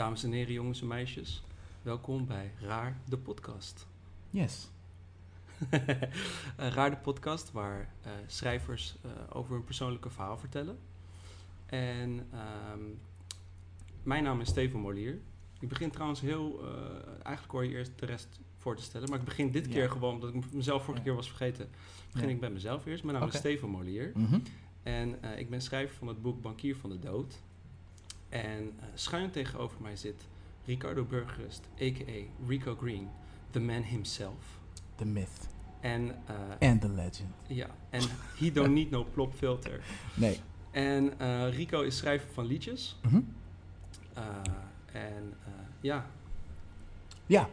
Dames en heren, jongens en meisjes, welkom bij Raar de podcast. Yes. Eh, Raar de podcast waar eh, schrijvers eh, over hun persoonlijke verhaal vertellen. En ehm, mijn naam is Steven Molier. Ik begin trouwens heel, eigenlijk hoor je eerst de rest voor te stellen, maar ik begin dit Ja. keer gewoon, omdat ik mezelf vorige Ja. keer was vergeten, begin Ja. ik bij mezelf eerst. Mijn naam is. Steven Molier. Mhm. En ik ben schrijver van het boek Bankier van de Dood. En eh, schuin tegenover mij zit Ricardo Burgerust, a.k.a. Rico Green, the man himself. The myth. En, eh, And the legend. ja, en he don't need no plop filter. Nee. En eh, Rico is schrijver van liedjes. Mhm. Eh, en ja, Ja,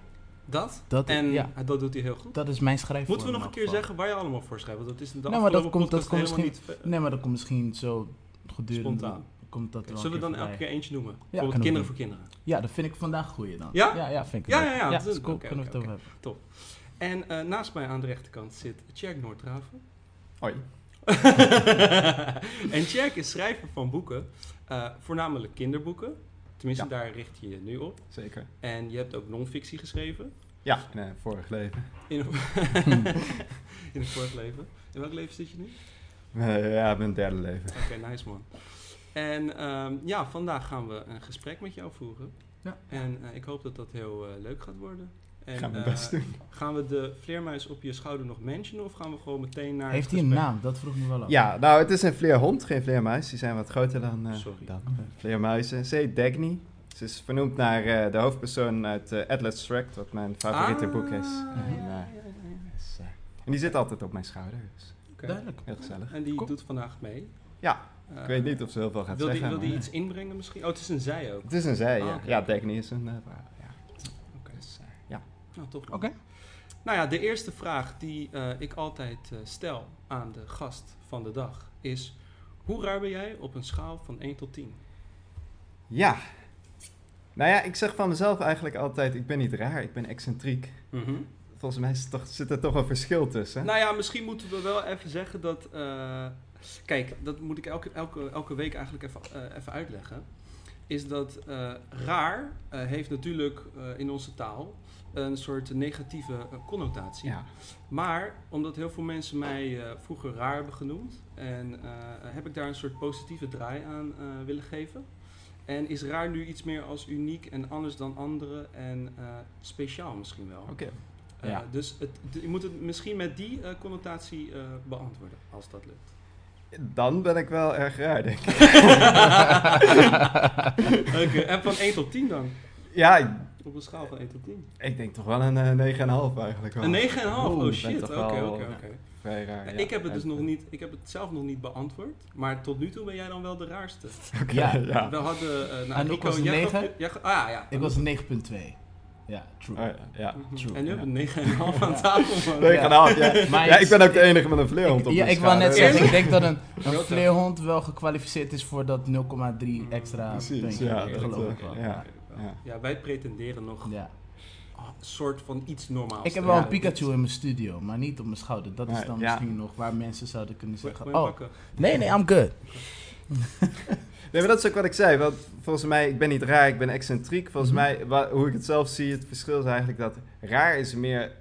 dat. dat, en ja, dat doet hij heel goed. dat is mijn schrijfvorm. Moeten we nog een keer zeggen waar je allemaal voor schrijft? Want dat is de Nou, maar dat komt- dat komt niet... Nee, maar dat komt misschien zo gedurende... Spontaan. Komt dat wel Zullen we dan elke keer eentje noemen? Bijvoorbeeld we kinderen voor kinderen. Ja, dat vind ik vandaag goeie dan. Ja? Ja, ja vind ik Ja, ja, ja, dat is- cool. oké, Kunnen we het over hebben. En eh, naast mij aan de rechterkant zit Tjerk Noordraven. Hoi. en Tjerk is schrijver van boeken, eh, voornamelijk kinderboeken. Tenminste, Ja. daar richt je je nu op. Zeker. En je hebt ook non-fictie geschreven. Ja, in een vorig leven. In een, in een vorig leven. In welk leven zit je nu? Eh, ja, mijn derde leven. Oké, nice man. En ehm, ja, vandaag gaan we een gesprek met jou voeren. Ja. En eh, ik hoop dat dat heel eh, leuk gaat worden. En, Ik ga mijn eh, best doen. Gaan we de vleermuis op je schouder nog mentionen of gaan we gewoon meteen naar. Heeft hij een naam? Dat vroeg me wel af. Ja, nou, het is een vleerhond, geen vleermuis. Die zijn wat groter dan, eh, Sorry. dan vleermuizen. Ze heet Dagny. Ze is vernoemd naar eh, de hoofdpersoon uit eh, Atlas Shrugged, wat mijn favoriete Ah, boek is. ja, En, ja, ja, ja, ja. dus, en die zit altijd op mijn schouder, dus Oké. Duidelijk. heel gezellig. En die doet vandaag mee. Ja, Eh, ik weet niet of ze heel veel gaat wil die, zeggen. wil die iets inbrengen misschien? Oh, het is een zij ook. Het is een zij, Ah, ja. Ja, Dagny is een eh, vrouw, ja. Oké. Dus, eh, ja. Nou, toch. Oké. Nou ja, de eerste vraag die ik altijd stel aan de gast van de dag is: hoe raar ben jij op een schaal van 1 tot 10? Ja. Nou ja, ik zeg van mezelf eigenlijk altijd, ik ben niet raar, ik ben excentriek. Volgens mij toch, zit er toch een verschil tussen. Nou ja, misschien moeten we wel even zeggen dat. Kijk, dat moet ik elke, elke, elke week eigenlijk even, eh, even uitleggen. Is dat eh, raar eh, heeft natuurlijk in onze taal een soort negatieve connotatie. ja. Maar omdat heel veel mensen mij vroeger raar hebben genoemd, en heb ik daar een soort positieve draai aan willen geven. En is raar nu iets meer als uniek en anders dan anderen en speciaal misschien wel. Oké. Ja. Dus het, je moet het misschien met die connotatie beantwoorden, als dat lukt. Dan ben ik wel erg raar, denk ik. Oké, en van 1 tot 10 dan? Ja, Op een schaal van 1 tot 10. ik denk toch wel een eh, 9,5 eigenlijk wel. Een 9,5? Oeh, Oh shit, oké, oké, ja. oké. Vrij raar, ja. Ik heb het dus En- nog niet, ik heb het zelf nog niet beantwoord, maar tot nu toe ben jij dan wel de raarste. Oké, Ja. ja. We hadden, eh nou, Rico, was een jij gaf- ah ja, ja. Ik was een 9.2. Ja, true. Ja. True, En nu hebben we een 9,5 aan tafel. man. 9,5, ja. Ja, ik- ben ook de enige met een vleerhond op ja, ik wou net zeggen, ik denk dat een, vleerhond wel gekwalificeerd is voor dat 0,3 extra Precies, puntje. ja, Dat geloof eh, ik wel. ja. Ja. Wij pretenderen nog Ja. een soort van iets normaals. Ik heb wel een. Pikachu in mijn studio, maar niet op mijn schouder. Dat is dan ja. misschien nog waar mensen zouden kunnen zeggen: Oh, pakken. nee, nee, I'm good. Nee, maar dat is ook wat ik zei. Want volgens mij, ik ben niet raar, ik ben excentriek. Volgens Mhm. mij, wa- hoe ik het zelf zie, het verschil is eigenlijk dat raar is meer,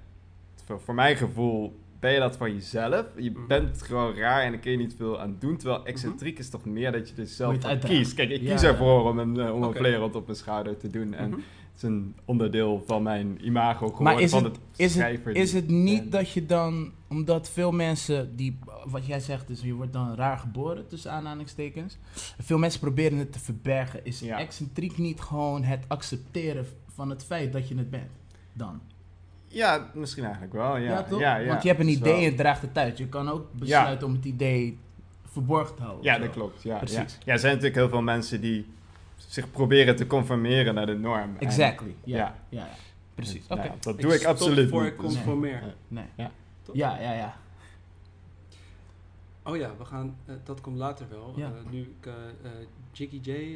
voor, voor mijn gevoel, ben je dat van jezelf. Je Mhm. bent gewoon raar en daar kun je niet veel aan doen. Terwijl excentriek is toch meer dat je er zelf van kiest. Kijk, ik kies ervoor om een, eh, om een op mijn schouder te doen. En Mhm. het is een onderdeel van mijn imago geworden, van het, het is het, schrijver. is het niet ben. dat je dan, omdat veel mensen die, wat jij zegt, dus je wordt dan raar geboren, tussen aanhalingstekens. Veel mensen proberen het te verbergen. Is Ja. excentriek niet gewoon het accepteren van het feit dat je het bent? Dan. Ja, misschien eigenlijk wel, ja. Ja, toch? Ja, ja. Want je hebt een idee en je draagt het uit. Je kan ook besluiten om het idee verborgen te houden. Ja, dat klopt. Ja, Precies. Ja. ja, er zijn natuurlijk heel veel mensen die zich proberen te conformeren naar de norm. Exactly. Ja, ja. Ja. ja, Precies. Oké. dat doe ik stop absoluut voor niet. ik dus- conformeer. Nee. nee. Ja. Toch? Ja, ja, ja. Oh ja, we gaan, eh, dat komt later wel. Ja. Eh, nu ik eh, eh, Jiggy J eh, eh,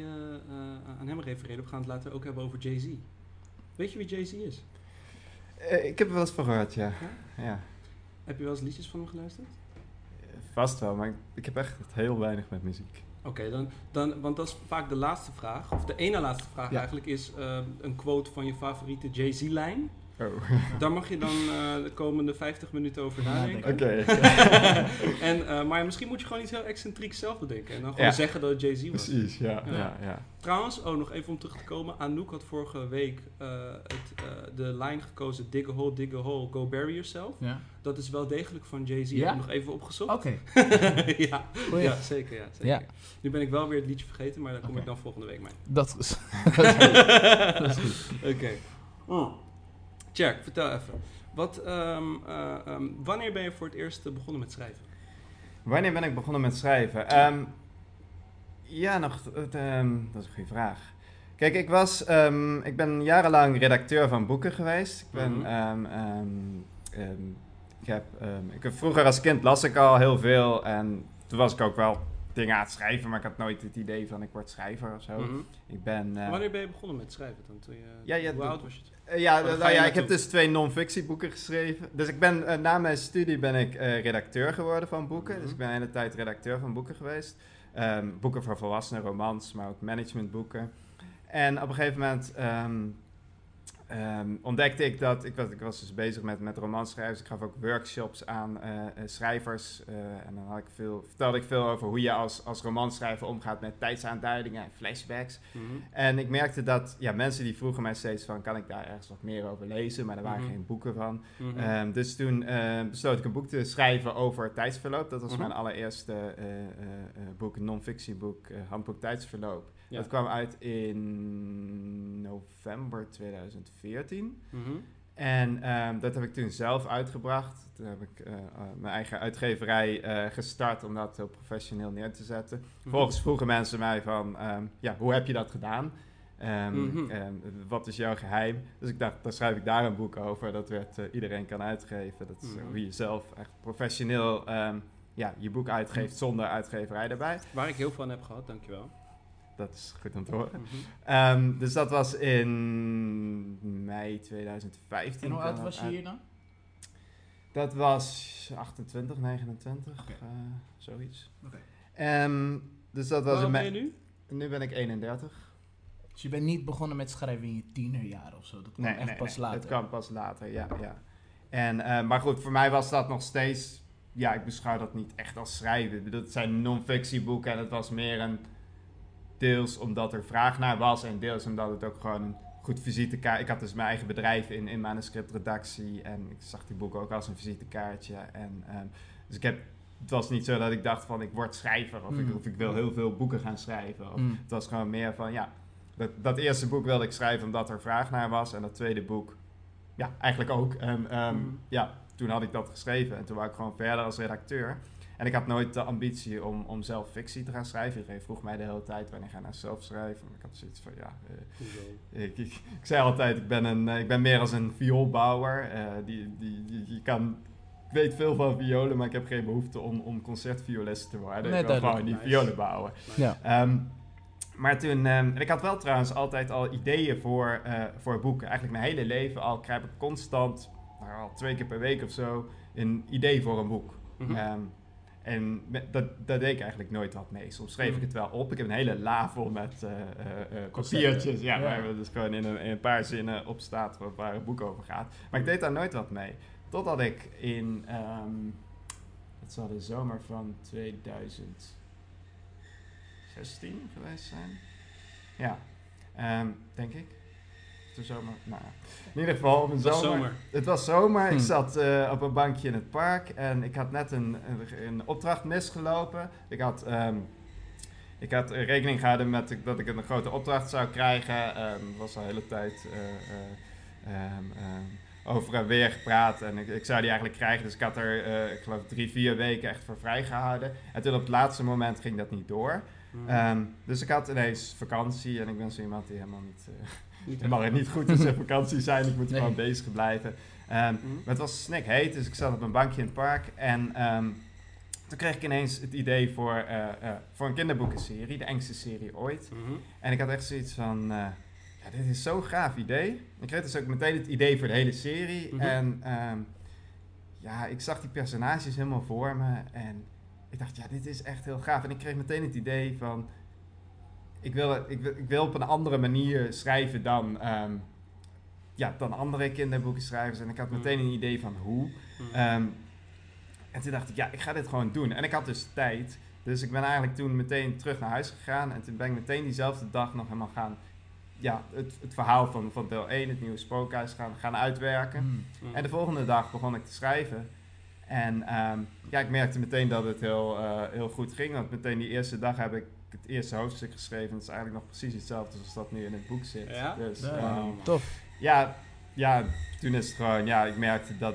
aan hem refereerde, we gaan het later ook hebben over Jay-Z. Weet je wie Jay-Z is? Eh, ik heb er wel eens van gehoord, ja. ja. Heb je wel eens liedjes van hem geluisterd? Vast wel, maar ik, ik heb echt heel weinig met muziek. Oké, dan, dan, want dat is vaak de laatste vraag, of de ene laatste vraag Ja. eigenlijk, is eh, een quote van je favoriete Jay-Z-lijn. Oh. Daar mag je dan eh, de komende 50 minuten over nadenken. Oké. en, eh, maar misschien moet je gewoon iets heel excentriek zelf bedenken. En dan gewoon Ja. zeggen dat het Jay-Z was. Precies, ja. Ja. ja. ja, Trouwens, oh, nog even om terug te komen. Anouk had vorige week eh, het, eh, de lijn gekozen Dig a hole, dig a hole, go bury yourself. Ja. Dat is wel degelijk van Jay-Z. Ja? Heb ik nog even opgezocht. Oké. ja. Goeie. ja, zeker. Ja, zeker. Ja. Nu ben ik wel weer het liedje vergeten, maar daar kom ik dan volgende week mee. Dat is... Oké. Oh. Tjerk, vertel even. Wat, ehm, eh, ehm, wanneer ben je voor het eerst eh, begonnen met schrijven? Wanneer ben ik begonnen met schrijven? Ehm, ja, nog, dat is een goede vraag. Kijk, ik, was, ik ben jarenlang redacteur van boeken geweest. Ik ben, Mhm. ik heb, ik heb, vroeger als kind las ik al heel veel en toen was ik ook wel dingen aan het schrijven, maar ik had nooit het idee van ik word schrijver of zo. Mhm. Ik ben... eh, Wanneer ben je begonnen met schrijven dan? Toen je, Ja, ja, hoe oud was je? Eh, ja, Oh, nou ja, ik heb dus twee non-fictieboeken geschreven. Dus ik ben, eh, na mijn studie ben ik redacteur geworden van boeken. Dus Mhm. ik ben de hele tijd redacteur van boeken geweest. Ehm, boeken voor volwassenen, romans, maar ook managementboeken. En op een gegeven moment ehm, ehm, ontdekte ik dat... Ik was, ik was dus bezig met, met romanschrijvers. Ik gaf ook workshops aan eh, eh, schrijvers. eh, en dan had ik veel, vertelde ik veel over hoe je als, als romanschrijver omgaat met tijdsaanduidingen en flashbacks. Mhm. En ik merkte dat ja, mensen die vroegen mij steeds van... kan ik daar ergens wat meer over lezen? Maar er waren Mhm. geen boeken van. Mhm. Ehm, dus toen besloot ik een boek te schrijven over tijdsverloop. Dat was mijn allereerste boek, non-fictieboek, Handboek Tijdsverloop. Ja. Dat kwam uit in november 2014. Mhm. En ehm, dat heb ik toen zelf uitgebracht. Toen heb ik eh, eh, mijn eigen uitgeverij eh, gestart om dat heel professioneel neer te zetten. Mhm. Vervolgens vroegen mensen mij van, ehm, ja, hoe heb je dat gedaan? Ehm, Mhm. wat is jouw geheim? Dus ik dacht, dan schrijf ik daar een boek over. Dat werd iedereen kan uitgeven. Dat is hoe je zelf echt professioneel ja, je boek uitgeeft zonder uitgeverij erbij. Waar ik heel veel aan heb gehad, dankjewel. Dat is goed om te horen. Mhm. Ehm, dus dat was in mei 2015. En hoe oud dat was je hier dan? Dat was 28, 29, Oké. eh, zoiets. Oké. Ehm, dus dat was Hoe in oud ben mei. je nu? Nu ben ik 31. Dus je bent niet begonnen met schrijven in je tienerjaren of zo? Dat kwam echt pas later? Het kwam pas later, ja. ja. En, eh, maar goed, voor mij was dat nog steeds... Ja, ik beschouw dat niet echt als schrijven. Het zijn non-fictieboeken en het was meer een... Deels omdat er vraag naar was en deels omdat het ook gewoon een goed visitekaart... Ik had dus mijn eigen bedrijf in, in manuscriptredactie en ik zag die boeken ook als een visitekaartje. En, ehm, dus ik heb... Het was niet zo dat ik dacht van ik word schrijver of, Mm. ik, of ik wil heel veel boeken gaan schrijven. Of, Mm. het was gewoon meer van, ja, dat, dat eerste boek wilde ik schrijven omdat er vraag naar was. En dat tweede boek, ja, eigenlijk ook. En ehm, Mhm. ja, toen had ik dat geschreven. En toen wou ik gewoon verder als redacteur. En ik had nooit de ambitie om, om zelf fictie te gaan schrijven. Iedereen vroeg mij de hele tijd, wanneer ga je nou zelf schrijven? Maar ik had zoiets van, ja... eh, ik, ik, ik zei altijd, ik ben, een, eh, ik ben meer als een vioolbouwer. Eh, die, die, die, je kan... Ik weet veel van violen, maar ik heb geen behoefte om, om concertviolist te worden. Nee, ik wil gewoon die Nice. violen bouwen. Nice. Ja. Ehm, maar toen, ehm, en ik had wel trouwens altijd al ideeën voor, eh, voor boeken. Eigenlijk mijn hele leven al krijg ik constant, nou, al twee keer per week of zo, een idee voor een boek. Ehm, en dat, daar deed ik eigenlijk nooit wat mee. Soms schreef ik het wel op. Ik heb een hele la vol met papiertjes. Ja, Ja. waar het dus gewoon in een, in een paar zinnen op staat waar, waar het boek over gaat. Maar ik deed daar nooit wat mee. Totdat ik in, ehm het zal de zomer van 2016 geweest zijn. Ja, Ehm, denk ik. De zomer, nou ja. In ieder geval, op een Het was zomer. zomer. Het was zomer. Ik Hm. zat eh, op een bankje in het park en ik had net een, een, een opdracht misgelopen. Ik had, ehm, ik had rekening gehouden met ik- dat ik een grote opdracht zou krijgen. Ehm Er was al de hele tijd eh, eh, ehm, ehm, over en weer gepraat en ik, ik zou die eigenlijk krijgen. Dus ik had er, eh, ik geloof, drie, vier weken echt voor vrijgehouden. En toen op het laatste moment ging dat niet door. Ehm, dus ik had ineens vakantie en ik ben zo iemand die helemaal niet... het mag niet goed in zijn vakantie zijn, ik moet Nee. gewoon bezig blijven. Ehm, Mhm. maar het was snikheet, dus ik zat op een bankje in het park. En ehm, toen kreeg ik ineens het idee voor, eh, eh, voor een kinderboekenserie, de engste serie ooit. Mhm. En ik had echt zoiets van, eh, ja, dit is zo'n gaaf idee. Ik kreeg dus ook meteen het idee voor de hele serie. Mhm. En ehm, ja, ik zag die personages helemaal voor me. En ik dacht, ja, dit is echt heel gaaf. En ik kreeg meteen het idee van, ik wil, ik wil, ik wil op een andere manier schrijven dan, ehm, ja, dan andere kinderboekenschrijvers. En ik had meteen een idee van hoe. Mm. Ehm, en toen dacht ik, ja, ik ga dit gewoon doen. En ik had dus tijd. Dus ik ben eigenlijk toen meteen terug naar huis gegaan. En toen ben ik meteen diezelfde dag nog helemaal gaan... Ja, het, het verhaal van, van deel 1, het nieuwe spookhuis, gaan, gaan uitwerken. Mm. Mm. En de volgende dag begon ik te schrijven. En ehm, ja, ik merkte meteen dat het heel, eh, heel goed ging. Want meteen die eerste dag heb ik het eerste hoofdstuk geschreven. Het is eigenlijk nog precies hetzelfde als dat nu in het boek zit. Ja? Dus, Ja, ehm, Wauw. Tof. ja, ja, toen is het gewoon, ja, ik merkte dat,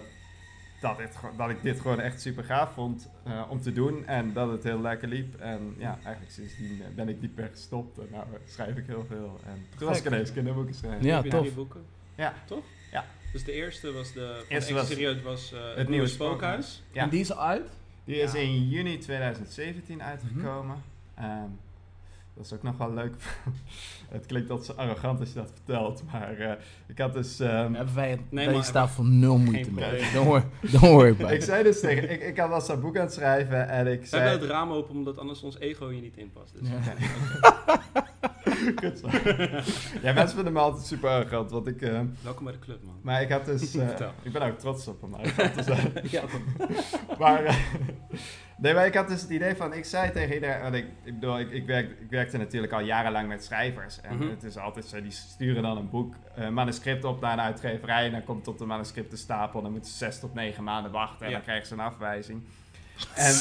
dat, het, dat ik dit gewoon echt super gaaf vond eh, om te doen. En dat het heel lekker liep. En ja, eigenlijk sindsdien eh, ben ik niet meer gestopt. En nou eh, schrijf ik heel veel. En toen was ik ineens kinderboeken schrijven. Ja, tof. drie boeken? Ja. Toch? Ja. Dus de eerste was de... Eerste was serie was eh, het, nieuwe nieuwe spookhuis. Ja. En die is uit? Die is Ja. in juni 2017 uitgekomen. Ehm, dat is ook nog wel leuk. het klinkt altijd zo arrogant als je dat vertelt. Maar eh, ik had dus... ehm, Daar hebben wij Nee, bij maar- tafel nul moeite mee. Don't worry, don't worry about ik zei dus tegen... Ik, ik was dat boek aan het schrijven en ik We zei... hebben het raam open omdat anders ons ego hier niet in past. Dus. Ja. Zo. ja, mensen vinden me altijd super arrogant, want ik... eh, Welkom bij de club, man. maar ik had dus... eh, Vertel. ik ben ook trots op hem arrogant te zijn. ja. maar, eh, nee, maar ik had dus het idee van, ik zei tegen iedereen, want ik, ik bedoel, ik, ik, werk, ik werkte natuurlijk al jarenlang met schrijvers. En Mhm. het is altijd zo, die sturen dan een boek, een manuscript op naar een uitgeverij en dan komt het op de manuscriptenstapel. Dan moeten ze zes tot negen maanden wachten en Ja. dan krijgen ze een afwijzing. En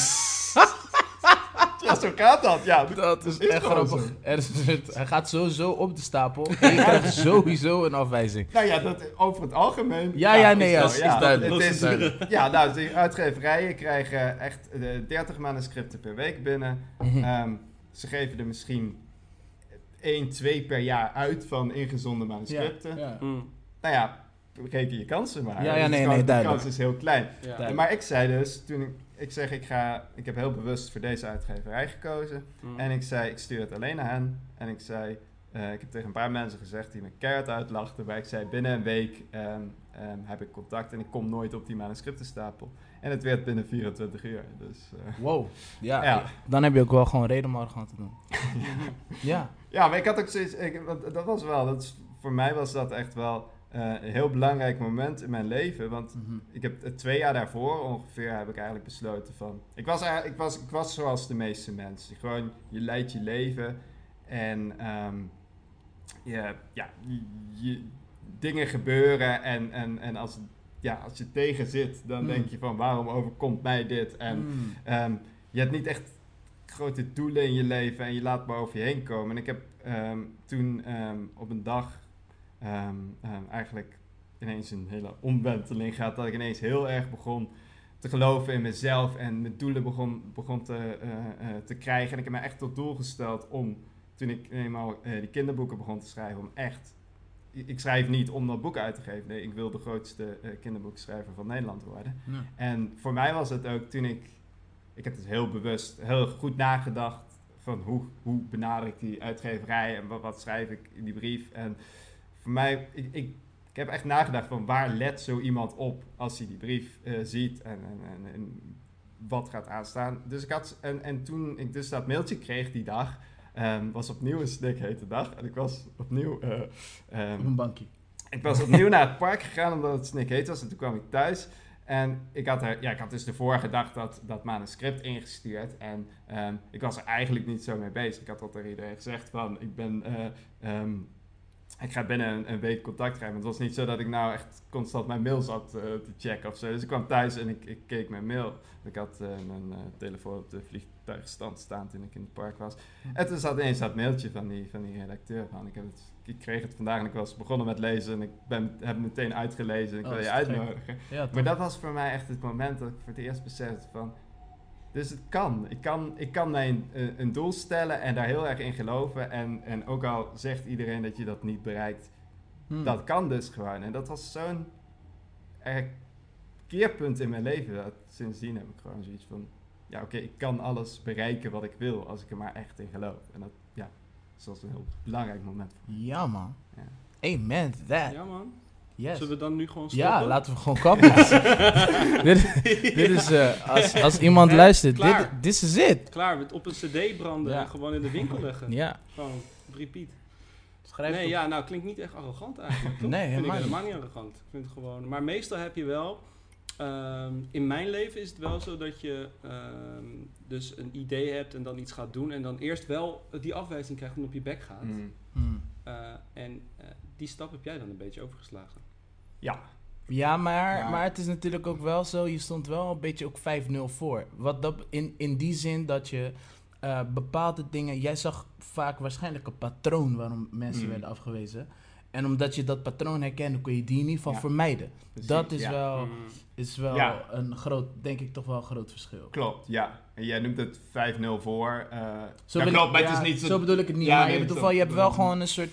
ja, zo gaat dat, ja. Dat is Is echt grappig. Er is, hij gaat sowieso op de stapel. En je krijgt sowieso een afwijzing. Nou ja, dat, over het algemeen. Ja, ja, nee, is ja, dat- is duidelijk. Het Is duidelijk. ja, nou, de uitgeverijen krijgen echt eh, 30 manuscripten per week binnen. Mhm. Ehm, ze geven er misschien 1, 2 per jaar uit van ingezonden manuscripten. Ja. Mm. Nou ja, reken je kansen maar. Ja, ja, Het is nee, nee, De duidelijk. kans is heel klein. Ja. Maar ik zei dus, toen ik, ik zeg, ik, ga, ik heb heel bewust voor deze uitgeverij gekozen. Mm. En ik zei, ik stuur het alleen naar hen. En ik zei, eh, ik heb tegen een paar mensen gezegd die me keihard uitlachten. Maar ik zei, binnen een week ehm, ehm, heb ik contact en ik kom nooit op die manuscriptenstapel. En het werd binnen 24 uur. Dus eh, Wow. Ja, Ja. Dan heb je ook wel gewoon reden om arrogant te doen. Ja. ja, maar ik had ook zoiets, ik, dat was wel, dat is, voor mij was dat echt wel een heel belangrijk moment in mijn leven. Want Mhm. ik heb eh, twee jaar daarvoor ongeveer heb ik eigenlijk besloten van. Ik was, ik was, ik was zoals de meeste mensen. Gewoon, je leidt je leven en ehm, je, ja, je, je- dingen gebeuren. En, en, en als, ja, als je tegen zit, dan Mm. denk je van waarom overkomt mij dit? En Mm. Ehm, je hebt niet echt grote doelen in je leven en je laat maar over je heen komen. En ik heb ehm, toen op een dag ehm, ehm, eigenlijk ineens een hele omwenteling gehad. Dat ik ineens heel erg begon te geloven in mezelf en mijn doelen begon, begon te, eh, eh, te krijgen. En ik heb me echt tot doel gesteld om, toen ik eenmaal eh, die kinderboeken begon te schrijven, om echt... Ik schrijf niet om dat boek uit te geven. Nee, ik wil de grootste kinderboekschrijver van Nederland worden. En voor mij was het ook toen ik... Ik heb dus heel bewust, heel goed nagedacht van hoe, hoe benader ik die uitgeverij en wat, wat schrijf ik in die brief. En voor mij, ik, ik, ik heb echt nagedacht van waar let zo iemand op als hij die brief eh, ziet en, en, en, en wat gaat aanstaan. Dus ik had, en, en toen ik dus dat mailtje kreeg die dag, ehm, was opnieuw een snikhete dag. En ik was opnieuw... eh, ehm, Op een bankje. ik was opnieuw naar het park gegaan omdat het snikheet was. En toen kwam ik thuis. En ik had, er, ja, ik had dus de vorige dag dat, dat manuscript ingestuurd. En ehm, ik was er eigenlijk niet zo mee bezig. Ik had al tegen iedereen gezegd van... Ik ben... eh, ik ga binnen een, week contact krijgen. Maar het was niet zo dat ik nou echt constant mijn mail zat eh, te checken of zo. Dus ik kwam thuis en ik, ik keek mijn mail. Ik had eh, mijn eh, telefoon op de vliegtuigstand staan toen ik in het park was. En toen zat ineens dat mailtje van die, van die redacteur van. Ik, heb het, ik kreeg het vandaag en ik was begonnen met lezen. En ik ben, heb het meteen uitgelezen en ik Oh, wil je uitnodigen. Ja? Maar dat was voor mij echt het moment dat ik voor het eerst besefte van... Dus het kan. Ik kan, ik kan mij een, een- doel stellen en daar heel erg in geloven. En, en ook al zegt iedereen dat je dat niet bereikt, Hmm. dat kan dus gewoon. En dat was zo'n keerpunt in mijn leven. Dat sindsdien heb ik gewoon zoiets van... Ja, oké, ik kan alles bereiken wat ik wil als ik er maar echt in geloof. En dat, ja, dat was een heel belangrijk moment. Ja, man. Ja. Amen to that. Ja, man. Yes. Zullen we dan nu gewoon stoppen? Ja, laten we gewoon kappen. dit, dit is, eh, als, als iemand luistert, Klaar. dit this is it. Klaar, met op een cd branden Ja. en gewoon in de winkel leggen. Ja, Gewoon, repeat. schrijf nee, op. ja, nou klinkt niet echt arrogant eigenlijk. toch? Nee, Vind ik helemaal niet arrogant. Ik vind het gewoon. Maar meestal heb je wel. ehm, in mijn leven is het wel zo dat je ehm, dus een idee hebt en dan iets gaat doen. En dan eerst wel die afwijzing krijgt en op je bek gaat. Mm. Hmm. Eh, en eh, die stap heb jij dan een beetje overgeslagen. Ja, Ja, maar, Ja. maar het is natuurlijk ook wel zo, je stond wel een beetje ook 5-0 voor. Wat dat, in, in die zin dat je eh, bepaalde dingen, jij zag vaak waarschijnlijk een patroon waarom mensen Mm. werden afgewezen. En omdat je dat patroon herkende, kon je die in ieder geval Ja. vermijden. precies, dat is ja. wel, Mm. is wel Ja. een groot, denk ik toch wel een groot verschil. Klopt, ja. En jij noemt het 5-0 voor. eh Zo, klopt, maar ja, het is niet zo zo... bedoel ik het niet. Ja, maar nee, je, wel, je hebt wel gewoon een soort...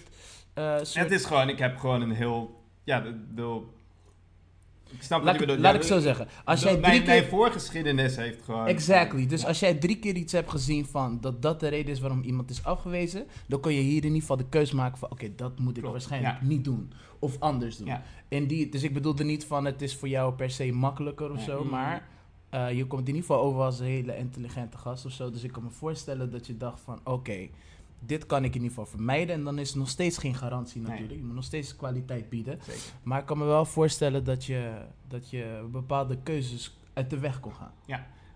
eh, soort Het is gewoon, ik heb gewoon een heel... Ja, de, ik snap wat laat je bedoelt. laat Ja, ik zo zeggen. Als jij drie mijn, keer... mijn voorgeschiedenis heeft gewoon... Exactly. Dus Ja. als jij drie keer iets hebt gezien van dat dat de reden is waarom iemand is afgewezen, dan kun je hier in ieder geval de keus maken van oké, dat moet ik Klopt, waarschijnlijk ja. niet doen. Of anders doen. En die, dus ik bedoelde niet van het is voor jou per se makkelijker of zo, maar eh, je komt in ieder geval over als een hele intelligente gast of zo. Dus ik kan me voorstellen dat je dacht van oké, dit kan ik in ieder geval vermijden. En dan is het nog steeds geen garantie Nee. natuurlijk. Je moet nog steeds kwaliteit bieden. Zeker. Maar ik kan me wel voorstellen dat je, dat je bepaalde keuzes uit de weg kon gaan.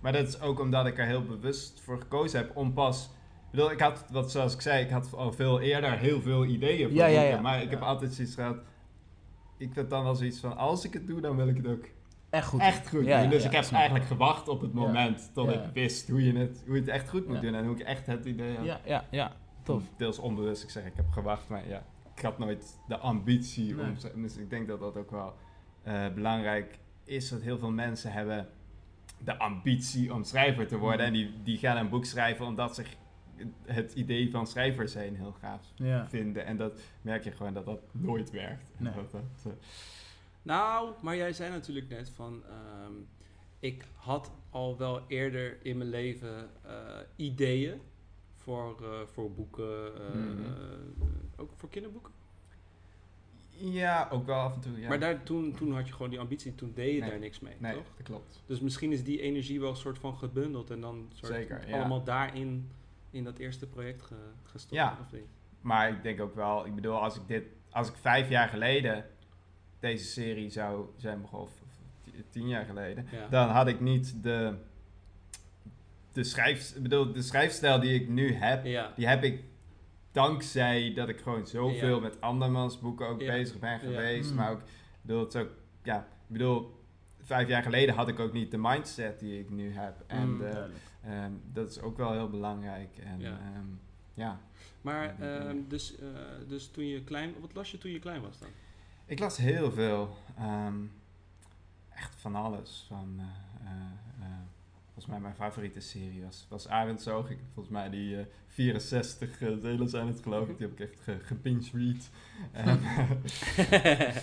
Maar dat is ook omdat ik er heel bewust voor gekozen heb om pas... Ik bedoel, ik had, wat zoals ik zei, ik had al veel eerder heel veel ideeën voor Ja, ja, boeken, ja. Maar ik heb Ja. altijd zoiets gehad... Ik vind dan wel zoiets van, als ik het doe, dan wil ik het ook Echt goed. echt goed Ja, doen. Dus ja, ik heb eigenlijk gewacht op het Ja. moment tot Ja. ik wist hoe je, het, hoe je het echt goed moet Ja. doen. En hoe ik echt het idee had. Ja, ja, ja. Tof. Deels onbewust, ik zeg ik heb gewacht, maar ja, ik had nooit de ambitie Nee. om... Dus ik denk dat dat ook wel eh, belangrijk is, dat heel veel mensen hebben de ambitie om schrijver te worden. Mhm. En die, die gaan een boek schrijven omdat ze het idee van schrijver zijn heel gaaf Ja. vinden. En dat merk je gewoon dat dat nooit werkt. En Nee. Dat, dat, eh, Nou, maar jij zei natuurlijk net van... ehm, ik had al wel eerder in mijn leven eh, ideeën voor, eh, voor boeken. Mhm. eh, ook voor kinderboeken. ja, ook wel af en toe, ja. Maar daar, toen, toen had je gewoon die ambitie, toen deed je Nee. daar niks mee, nee, toch? dat klopt. Dus misschien is die energie wel een soort van gebundeld en dan soort Zeker, ja. allemaal daarin in dat eerste project ge, gestopt. Ja. Of niet? Maar ik denk ook wel, ik bedoel, als ik dit, als ik vijf jaar geleden deze serie zou zijn begonnen, of, of ti- tien jaar geleden, Ja. dan had ik niet de, de, schrijf, bedoel, de schrijfstijl die ik nu heb, ja. die heb ik dankzij dat ik gewoon zoveel Ja. met andermans boeken ook Ja. bezig ben geweest. Mm. Maar ook, bedoel, het is ook, ja, ik bedoel, vijf jaar geleden had ik ook niet de mindset die ik nu heb. En Mm. eh, ehm, dat is ook wel heel belangrijk. En Ja. ja, ja. Maar ehm, dus, eh, dus toen je klein... Wat las je toen je klein was dan? Ik las heel veel. ehm, echt van alles. Van, eh, volgens mij mijn favoriete serie was, was Arendsoog. Ik volgens mij die eh, 64 uh, delen zijn het geloof ik. Die heb ik echt ge, gebinge-read. Ehm,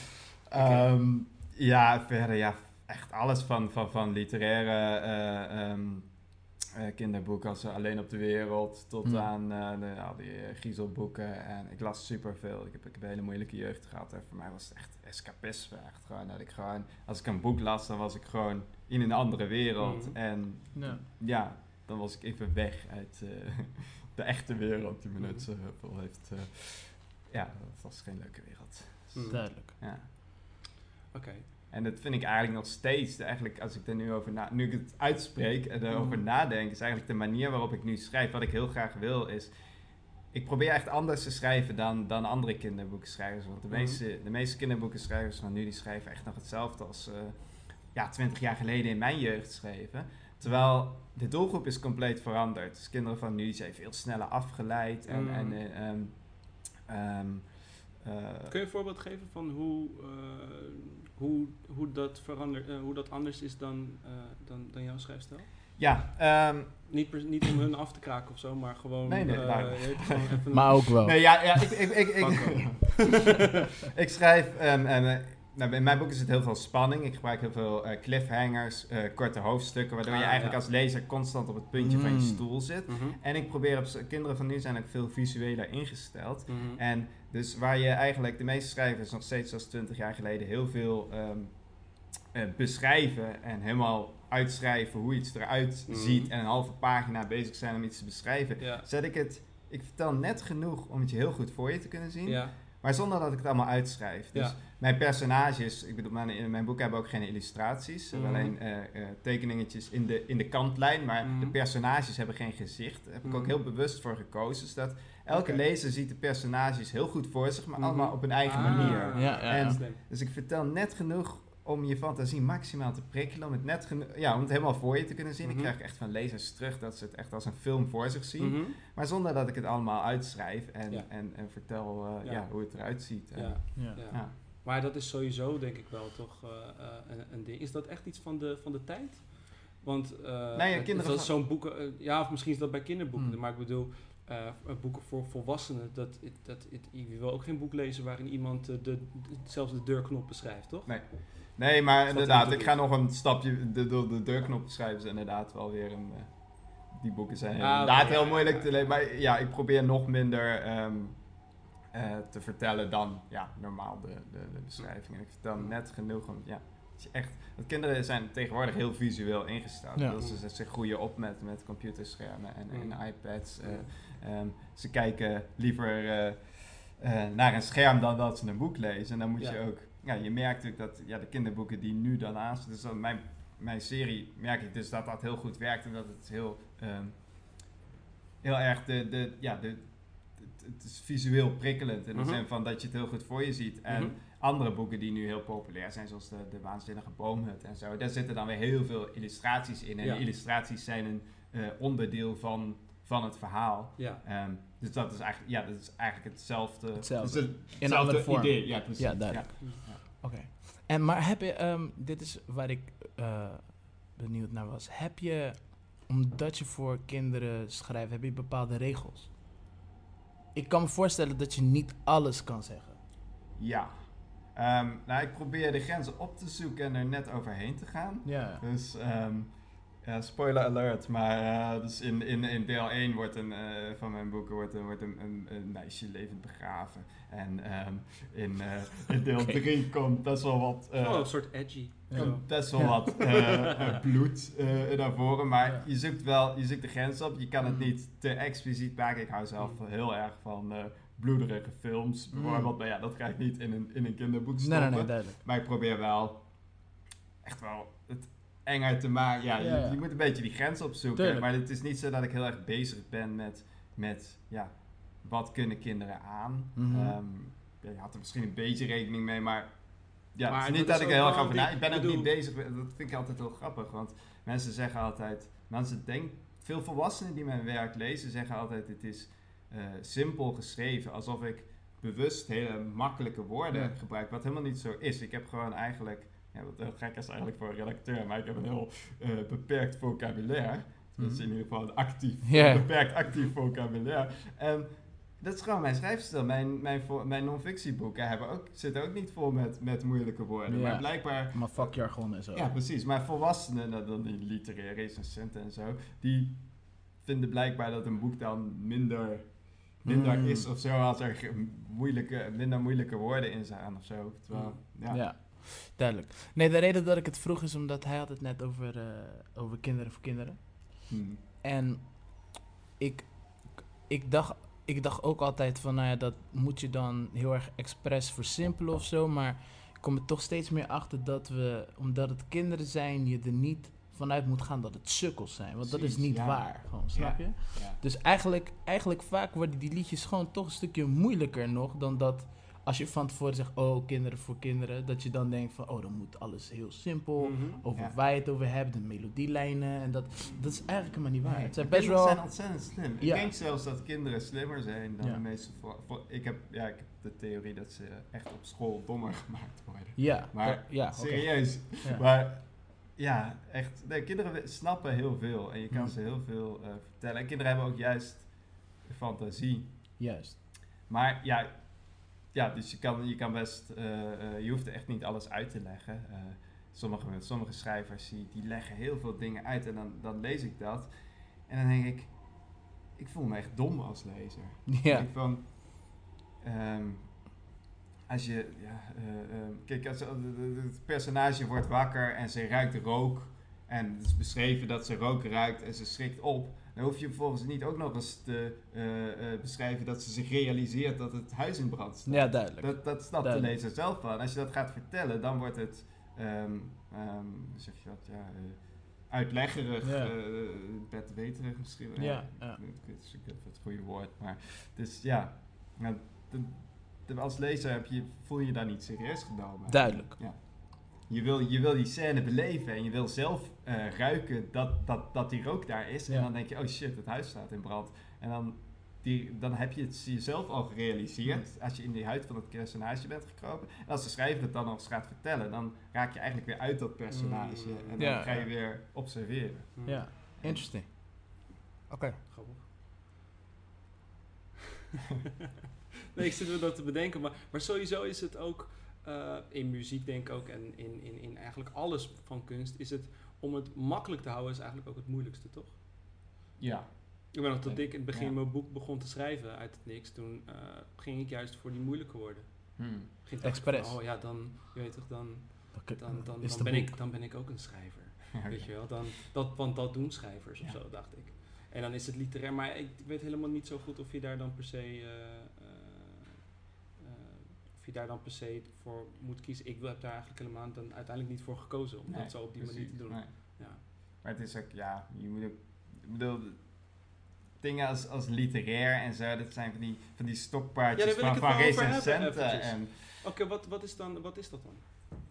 ehm, ja, verder ja, echt alles van, van, van literaire eh, ehm, eh, kinderboeken als eh, Alleen op de Wereld tot Hmm. aan eh, de, al die eh, griezelboeken. En ik las superveel. Ik heb, ik heb een hele moeilijke jeugd gehad. En voor mij was het echt escapisme. Echt gewoon dat ik gewoon, als ik een boek las, dan was ik gewoon in een andere wereld. Mhm. En Ja. ja, dan was ik even weg uit eh, de echte wereld die me net zo veel heeft. eh, ja, dat was geen leuke wereld. Hmm. Duidelijk. Ja. Oké. En dat vind ik eigenlijk nog steeds, eigenlijk als ik er nu over na, nu ik het uitspreek en erover Mhm. nadenk, is eigenlijk de manier waarop ik nu schrijf. Wat ik heel graag wil is, ik probeer echt anders te schrijven dan, dan andere kinderboekenschrijvers. Want de, Mhm. meeste, de meeste kinderboekenschrijvers van nu, die schrijven echt nog hetzelfde als eh ja, 20 jaar geleden in mijn jeugd schreven. Terwijl de doelgroep is compleet veranderd. Dus kinderen van nu die zijn veel sneller afgeleid. En, Mhm. en eh, ehm, ehm, eh, Kun je een voorbeeld geven van hoe, eh, hoe, hoe, dat, verander, eh, hoe dat anders is dan, eh, dan, dan jouw schrijfstijl? ja, ehm, Niet, niet om hun af te kraken of zo, maar gewoon... Nee, nee, eh, gewoon even- Maar ook wel. Nee, ja, ja ik, ik, ik, ik, schrijf, ehm, en, eh, nou, in mijn boek is het heel veel spanning. Ik gebruik heel veel cliffhangers, eh, korte hoofdstukken, waardoor je Ah, eigenlijk ja. als lezer constant op het puntje van je Mm. stoel zit. Mhm, En ik probeer op, kinderen van nu zijn ook veel visueler ingesteld. mhm. En Dus waar je eigenlijk, de meeste schrijvers nog steeds als 20 jaar geleden heel veel ehm, eh, beschrijven en helemaal uitschrijven hoe iets eruit Mhm. ziet en een halve pagina bezig zijn om iets te beschrijven, Ja. zet ik het, ik vertel net genoeg om het je heel goed voor je te kunnen zien, Ja. maar zonder dat ik het allemaal uitschrijf. Dus Ja. mijn personages, ik bedoel, mijn, in mijn boek hebben ook geen illustraties, Mhm. alleen eh, eh, tekeningetjes in de, in de kantlijn, maar Mhm. de personages hebben geen gezicht. Daar heb ik ook Mhm. heel bewust voor gekozen, zodat elke lezer ziet de personages heel goed voor zich, maar Mhm. allemaal op een eigen Ah. manier. Ja, ja, En-. Dus ik vertel net genoeg om je fantasie maximaal te prikkelen, om het, net ja, om het helemaal voor je te kunnen zien. Mhm. Ik krijg echt van lezers terug dat ze het echt als een film voor zich zien, Mhm. maar zonder dat ik het allemaal uitschrijf en, Ja. en, en vertel eh, Ja. ja. hoe het eruit ziet. En- Ja. Ja. Maar dat is sowieso denk ik wel toch eh, eh, een, een ding. Is dat echt iets van de, van de tijd? Want eh, Nee, ja, het- kinderen dat is gaan- zo'n boeken, eh, ja, of misschien is dat bij kinderboeken, Hmm. maar ik bedoel, eh, boeken voor volwassenen, dat, dat, dat, je wil ook geen boek lezen waarin iemand eh, de, de- zelfs de deurknop beschrijft, toch? Nee. Nee, maar inderdaad, ik ga nog een stapje de- door de, deurknop schrijven. Is inderdaad wel weer een. eh, die boeken zijn Ah, inderdaad heel ja, moeilijk ja, te lezen. Maar ja, ik probeer nog minder ehm, eh, te vertellen dan ja, normaal de, de, de beschrijvingen. Ik vertel net genoeg om. Ja, dat echt, want kinderen zijn tegenwoordig heel visueel ingesteld. Ja. Dus ze, ze groeien op met, met computerschermen en, en Mm. iPads. eh, Ehm, ze kijken liever eh, eh, naar een scherm dan dat ze een boek lezen. En dan moet Ja. je ook... Ja, je merkt natuurlijk dat ja, de kinderboeken die nu dan aanstaan... Dus dan mijn, mijn serie merk ik dus dat dat heel goed werkt. En dat het heel, ehm, heel erg de... de, ja, de het- het is visueel prikkelend in de Mhm. zin van dat je het heel goed voor je ziet. En Mhm. andere boeken die nu heel populair zijn, zoals de, de Waanzinnige Boomhut en zo, daar zitten dan weer heel veel illustraties in. En Ja. die illustraties zijn een eh, onderdeel van, van het verhaal. Ja. Ehm, dus dat is eigenlijk, ja, dat is eigenlijk hetzelfde. Hetzelfde. het is In een hetzelfde andere vorm. idee. Ja, precies. Ja, duidelijk. Ja. Oké. En maar heb je, ehm, dit is waar ik eh, benieuwd naar was. Heb je, omdat je voor kinderen schrijft, heb je bepaalde regels? Ik kan me voorstellen dat je niet alles kan zeggen. Ja. Ehm, nou, ik probeer de grenzen op te zoeken en er net overheen te gaan. Ja. Dus, ehm, ja, spoiler alert, maar eh, dus in, in, in deel 1 wordt een, eh, van mijn boeken wordt, een, wordt een, een, een meisje levend begraven. En ehm, in, eh, in deel Oké. 3 komt best wel wat... eh, oh, een soort edgy. Komt best wel Ja. wat eh, eh, bloed eh, naar voren, maar Ja. je zoekt wel, je zoekt de grens op. Je kan het Mhm. niet te expliciet maken. Ik hou zelf Mhm. heel erg van eh, bloederige films, Mhm. bijvoorbeeld. Maar ja, dat ga ik niet in een, in een kinderboek Nee, stoppen. nee, nee, duidelijk. Maar ik probeer wel echt wel het enger te maken. Ja, Ja, je, ja. je moet een beetje die grens opzoeken. Tuurlijk. Maar het is niet zo dat ik heel erg bezig ben met, met ja, wat kunnen kinderen aan. Ehm, ja, je had er misschien een beetje rekening mee, maar ja, Maar het is niet dat dat, is ik er heel erg over na. Ik ben ook niet bezig. Dat vind ik altijd heel grappig, want mensen zeggen altijd, mensen denken, veel volwassenen die mijn werk lezen zeggen altijd, het is eh, simpel geschreven, alsof ik bewust hele makkelijke woorden Ja. gebruik, wat helemaal niet zo is. Ik heb gewoon eigenlijk, ja, wat heel gek is eigenlijk voor een redacteur, maar ik heb een heel eh, beperkt vocabulaire. Dat is Mhm. in ieder geval een actief, beperkt actief vocabulaire. En dat is gewoon mijn schrijfstijl. Mijn, mijn, mijn non-fictieboeken hebben ook, zitten ook niet vol met, met moeilijke woorden. Maar blijkbaar Maar vakjargon en zo. ja, precies. Maar volwassenen, nou, dan die literaire recensenten en zo, die vinden blijkbaar dat een boek dan minder, minder Mm. is of zo, als er moeilijke, minder moeilijke woorden in staan of zo. Terwijl, ja. Ja. Duidelijk. Nee, de reden dat ik het vroeg is omdat hij had het net over, eh, over kinderen voor kinderen. Hmm. En ik, ik, dacht, ik dacht ook altijd van, nou ja, dat moet je dan heel erg expres versimpelen of zo. Maar ik kom er toch steeds meer achter dat we, omdat het kinderen zijn, je er niet vanuit moet gaan dat het sukkels zijn. Want dat is niet ja. waar, gewoon, snap Ja. je? Ja. Dus eigenlijk, eigenlijk vaak worden die liedjes gewoon toch een stukje moeilijker nog dan dat als je van tevoren zegt, oh, kinderen voor kinderen, dat je dan denkt van, oh, dan moet alles heel simpel, Mhm. over Ja. waar je het over hebt, de melodielijnen, en dat, dat is eigenlijk helemaal niet waar. Nee, het zijn best wel... zijn ontzettend slim. Ja. Ik denk zelfs dat kinderen slimmer zijn dan Ja. de meeste... vo- vo- ik, heb, ja, ik heb de theorie dat ze echt op school dommer gemaakt worden. Ja, Maar ja. Serieus. Maar ja, echt. Nee, kinderen snappen heel veel en je kan Ja. ze heel veel eh, vertellen. En kinderen hebben ook juist fantasie. Juist. Maar ja, ja dus je kan, je kan best. eh, eh, je hoeft echt niet alles uit te leggen. Eh, sommige, sommige schrijvers die, die leggen heel veel dingen uit en dan, dan lees ik dat. En dan denk ik, ik voel me echt dom als lezer. Ja. Ik van, ehm, als je, ja, eh, ehm, kijk, als, als het personage wordt wakker en ze ruikt rook. En het is beschreven dat ze rook ruikt en ze schrikt op. Dan hoef je vervolgens niet ook nog eens te eh, eh, beschrijven dat ze zich realiseert dat het huis in brand staat. Ja, duidelijk. Dat, dat snapt de lezer zelf wel. En als je dat gaat vertellen, dan wordt het, hoe zeg je dat, ja, eh, uitleggerig, Ja. bedweterig misschien. Ja, ja. Ik weet niet of het goede woord, maar dus ja, nou, de- de- als lezer heb je, voel je je daar niet serieus genomen. Duidelijk. Ja. Je wil, je wil die scène beleven en je wil zelf eh, ruiken dat, dat, dat die rook daar is. Ja. En dan denk je, oh shit, het huis staat in brand. En dan, die, dan heb je het jezelf al gerealiseerd als je in die huid van het personage bent gekropen. En als de schrijver het dan nog eens gaat vertellen, dan raak je eigenlijk weer uit dat personage. Mm. En dan Ja, ga je weer observeren. Hmm. Ja, interesting. Oké. Grappig. nee, ik zit me dat te bedenken. Maar, maar sowieso is het ook eh, in muziek, denk ik ook, en in, in, in eigenlijk alles van kunst, is het om het makkelijk te houden, is eigenlijk ook het moeilijkste, toch? Ja. Ik weet nog dat ik in het begin Ja. mijn boek begon te schrijven uit het niks. Toen eh, ging ik juist voor die moeilijke woorden. Hmm. Expres. van, oh ja, dan, je weet toch, dan, dan, dan, dan, ben boek. ik, dan ben ik ook een schrijver. Weet je wel, dan, dat, want dat doen schrijvers of Ja. zo, dacht ik. En dan is het literair, maar ik weet helemaal niet zo goed of je daar dan per se, eh, of je daar dan per se voor moet kiezen. Ik heb daar eigenlijk helemaal dan uiteindelijk niet voor gekozen om Nee, dat zo op die manier te doen. nee. Ja. Maar het is ook, ja, je moet ook, ik bedoel, dingen als, als literair en zo, dat zijn van die, van die stokpaardjes van, van recensenten. En Oké, wat, wat, is dan, wat is dat dan?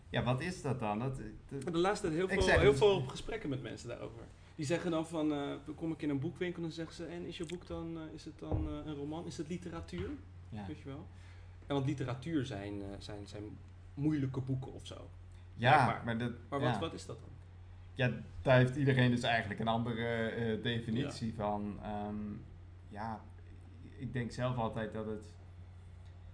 ja, wat is dat dan? Dat, dat- De laatste tijd heel veel, heel veel gesprekken met mensen daarover. Die zeggen dan van, dan kom ik in een boekwinkel en zeggen ze, en is je boek dan, eh, is het dan eh, een roman? Is het literatuur? ja. Weet je wel? En want literatuur zijn, eh, zijn, zijn moeilijke boeken of zo. ja, maar, dat, Maar ja. wat, wat is dat dan? Ja, daar heeft iedereen dus eigenlijk een andere eh, definitie van. Ehm, ja, ik denk zelf altijd dat het.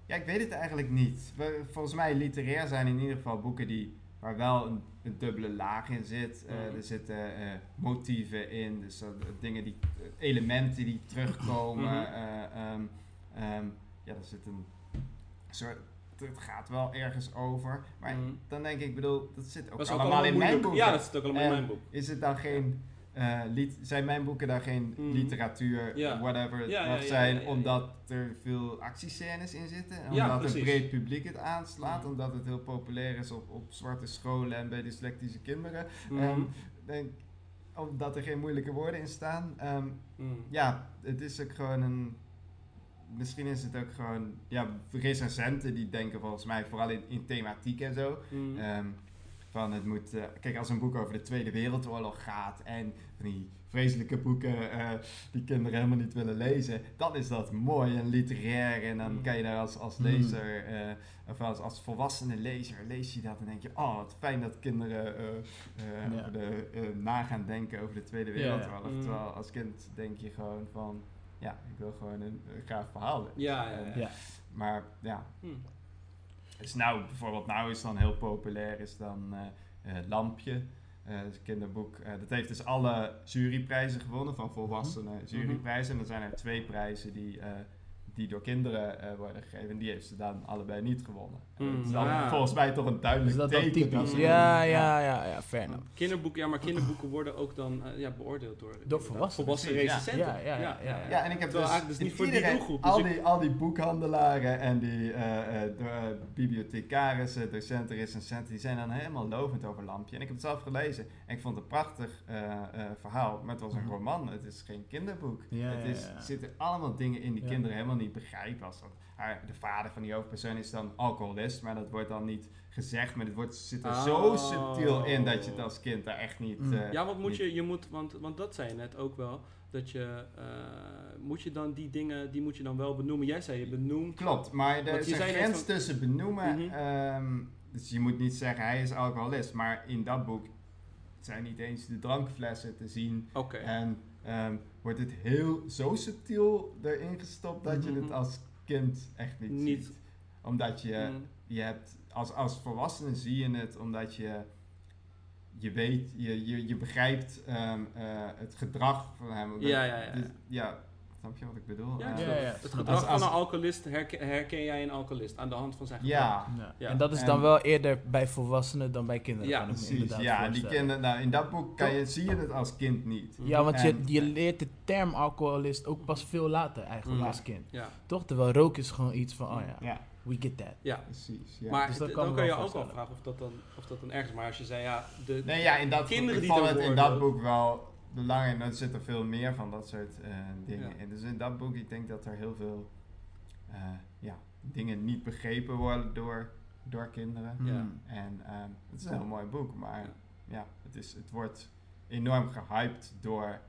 Ja, ik weet het eigenlijk niet. We- volgens mij literair zijn in ieder geval boeken die, waar wel een, een dubbele laag in zit. Eh, Mhm. Er zitten eh, motieven in, dus dingen die, elementen die terugkomen. Mhm. eh, ehm, ehm, ja, er zit een soort. Het gaat wel ergens over. Maar Mhm. dan denk ik, ik bedoel, dat zit ook Dat allemaal in mijn boek. Ja, dat zit ook allemaal in mijn boek. Is het dan geen. eh, lit- zijn mijn boeken dan geen Mhm. literatuur, Ja. whatever het Ja, mag ja, zijn, ja, ja, ja. omdat er veel actiescènes in zitten? Omdat een breed publiek het aanslaat, Mhm. omdat het heel populair is op, op zwarte scholen en bij dyslectische kinderen? Mhm. Ehm, denk, omdat er geen moeilijke woorden in staan. Ehm, ja, het is ook gewoon een. Misschien is het ook gewoon. Ja, recensenten die denken volgens mij vooral in, in thematiek en zo. Mhm. Ehm, van het moet, eh, kijk, als een boek over de Tweede Wereldoorlog gaat en van die vreselijke boeken eh, die kinderen helemaal niet willen lezen, dan is dat mooi en literair. En dan Mm. kan je daar als, als Mm. lezer, eh, of als, als volwassene lezer, lees je dat en denk je, oh, wat fijn dat kinderen Ja. de, na gaan denken over de Tweede ja. Wereldoorlog. Mm. Terwijl als kind denk je gewoon van, ja, ik wil gewoon een, een gaaf verhaal. Ja, ja, ja. Ja. Maar ja, Mhm. dus nou, bijvoorbeeld nou is dan heel populair, is dan eh, eh, Lampje. Eh, kinderboek. Eh, dat heeft dus alle juryprijzen gewonnen, van volwassenen juryprijzen. En dan zijn er twee prijzen die, eh, die door kinderen eh, worden gegeven. En die heeft ze dan allebei niet gewonnen. En Mm, dat is dan volgens mij toch een duidelijk Is dat dan teken. Ja, ja, ja, ja, fair enough. Kinderboeken, ja, maar kinderboeken worden ook dan eh, ja, beoordeeld door, inderdaad, volwassenen. volwassen recensenten. Ja, ja, ja, ja. Ja, en ik heb Terwijl dus, dus niet voor die iedereen- doelgroep, dus Al ik- die, al die boekhandelaren en die eh, eh, eh, bibliothecarissen, docenten, recensenten, die zijn dan helemaal lovend over Lampje. En ik heb het zelf gelezen en ik vond het een prachtig eh, eh, verhaal. Maar het was een Mhm. roman, het is geen kinderboek. Ja, het is, ja. er zitten allemaal dingen in die Ja. kinderen helemaal niet begrijpen. Als dat, haar, de vader van die hoofdpersoon is dan alcoholist, maar dat wordt dan niet gezegd. Maar het wordt, zit er zo Oh. subtiel in dat je het als kind daar echt niet... Mm. eh, Ja, want moet niet- je, je moet, want, want dat zei je net ook wel, dat je, eh, moet je dan die dingen, die moet je dan wel benoemen. Jij zei je benoemt. Klopt, maar er is je een grens van- tussen benoemen. Mhm. ehm, dus je moet niet zeggen hij is alcoholist, maar in dat boek zijn niet eens de drankflessen te zien. Oké. En ehm, wordt het heel zo subtiel erin gestopt dat je Mhm. het als kind echt niet, Niet. ziet. Omdat je, Mm. je hebt, als, als volwassene zie je het omdat je, je weet, je, je, je begrijpt ehm, eh, het gedrag van hem. Ja, ja, ja. Dus, ja, Snap je wat ik bedoel? Ja, Eh, ja, ja. het. Gedrag. Als- van een alcoholist herken, herken jij een alcoholist aan de hand van zijn gedrag. ja, Ja. Ja. En dat is En- dan wel eerder bij volwassenen dan bij kinderen. Ja, kan ik me precies. Ja, die kinderen, nou, in dat boek kan je, zie je het als kind niet. Ja, want je, En- je leert de term alcoholist ook pas veel later eigenlijk Mm. als kind. Ja, Toch? Terwijl rook is gewoon iets van, oh ja, Ja, we get that. ja. precies. Ja. Maar Dus kan dan kan je ook wel vragen of dat dan, of dat dan ergens is. Maar als je zei, ja, de, Nee, ja, in dat Kinderen ik die het in dat boek wel belangrijk. Er zitten veel meer van dat soort eh, dingen Ja. in. Dus in dat boek, ik denk dat er heel veel eh, ja, dingen niet begrepen worden door, door kinderen. Hmm. Ja. En ehm, het is een heel mooi boek, maar Ja. ja, het, is, het wordt enorm gehyped door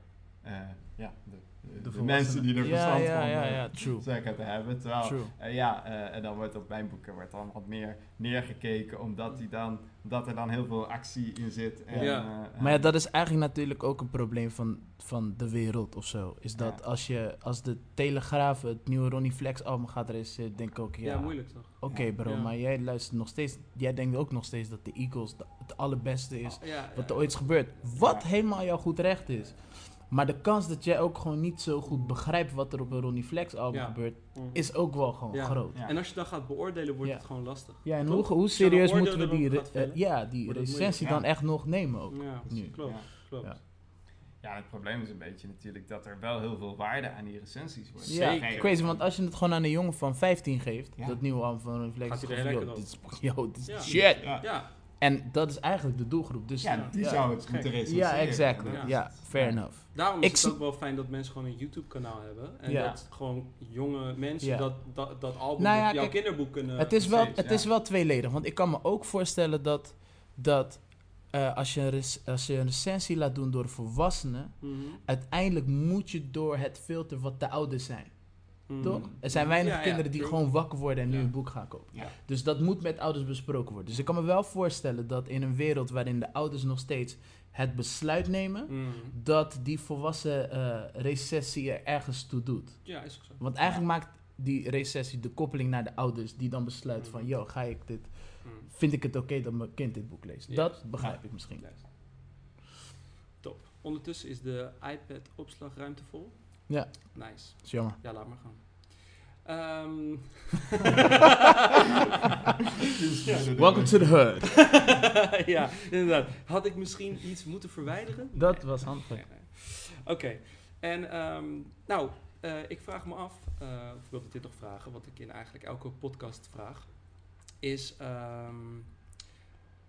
eh, ja, de, de, de volwassenen. mensen die er verstand ja, van ja, eh, ja, true. zeggen te hebben. Terwijl, True. ja, eh, en dan wordt op mijn boeken wordt dan wat meer neergekeken, omdat, die dan, omdat er dan heel veel actie in zit. En, Ja. eh, Maar ja, dat is eigenlijk natuurlijk ook een probleem van, van de wereld of zo. Is dat Ja. als, je, als de Telegraaf het nieuwe Ronnie Flex album gaat recenseren, denk ik ook, ja, ja, moeilijk toch? oké bro, Ja. maar jij luistert nog steeds, jij denkt ook nog steeds dat de Eagles de- het allerbeste is Ja, wat ja. er ooit is gebeurd. Wat Ja. helemaal jouw goed recht is. Maar de kans dat jij ook gewoon niet zo goed begrijpt wat er op een Ronnie Flex album Ja. gebeurt, Mm. is ook wel gewoon Ja. groot. Ja. En als je dan gaat beoordelen, wordt Ja. het gewoon lastig. Ja, en hoe, serieus moeten we die, re- ja, die recensie dan echt nog nemen ook? Ja, Nu. klopt. Ja. klopt. Ja. Ja, het probleem is een beetje natuurlijk dat er wel heel veel waarde aan die recensies wordt. Ja, Zeker. crazy, want als je het gewoon aan een jongen van 15 geeft, Ja. dat nieuwe album van Reflex, yo, dit is, yo, dit is Ja. shit. Ja, Ja, En dat is eigenlijk de doelgroep. Dus ja, die ja. zou het moeten Ja, recenseren. exactly. Ja, fair Ja. enough. daarom Ik is zie- het ook wel fijn dat mensen gewoon een YouTube-kanaal hebben. En Ja. dat gewoon jonge mensen Ja. dat, dat, dat album Nou ja, op jouw kijk, kinderboek kunnen... het is, wel, het ja. is wel tweeledig, want ik kan me ook voorstellen dat, dat eh, als, je een rec- als je een recensie laat doen door volwassenen, Mhm. uiteindelijk moet je door het filter wat de ouders zijn. Mhm. Toch? Er zijn weinig Ja, ja, kinderen die gewoon wakker worden en nu een boek gaan kopen. Ja. Dus dat moet met ouders besproken worden. Dus ik kan me wel voorstellen dat in een wereld waarin de ouders nog steeds het besluit nemen, Mhm. dat die volwassen eh, recessie er ergens toe doet. Ja, is ook zo. Want eigenlijk maakt die recessie de koppeling naar de ouders die dan besluit van, Mhm. yo, ga ik dit, vind ik het oké dat mijn kind dit boek leest? Dat begrijp Ja. ik misschien. Top. Ondertussen is de iPad-opslagruimte vol. Ja. Nice. is jammer. Ja, laat maar gaan. Ehm Welcome to the hood. ja, inderdaad. Had ik misschien iets moeten verwijderen? Dat Nee. was handig. Nee, nee. Oké. En ehm, nou, eh, ik vraag me af, eh, of ik wilde dit nog vragen, wat ik in eigenlijk elke podcast vraag, is ehm,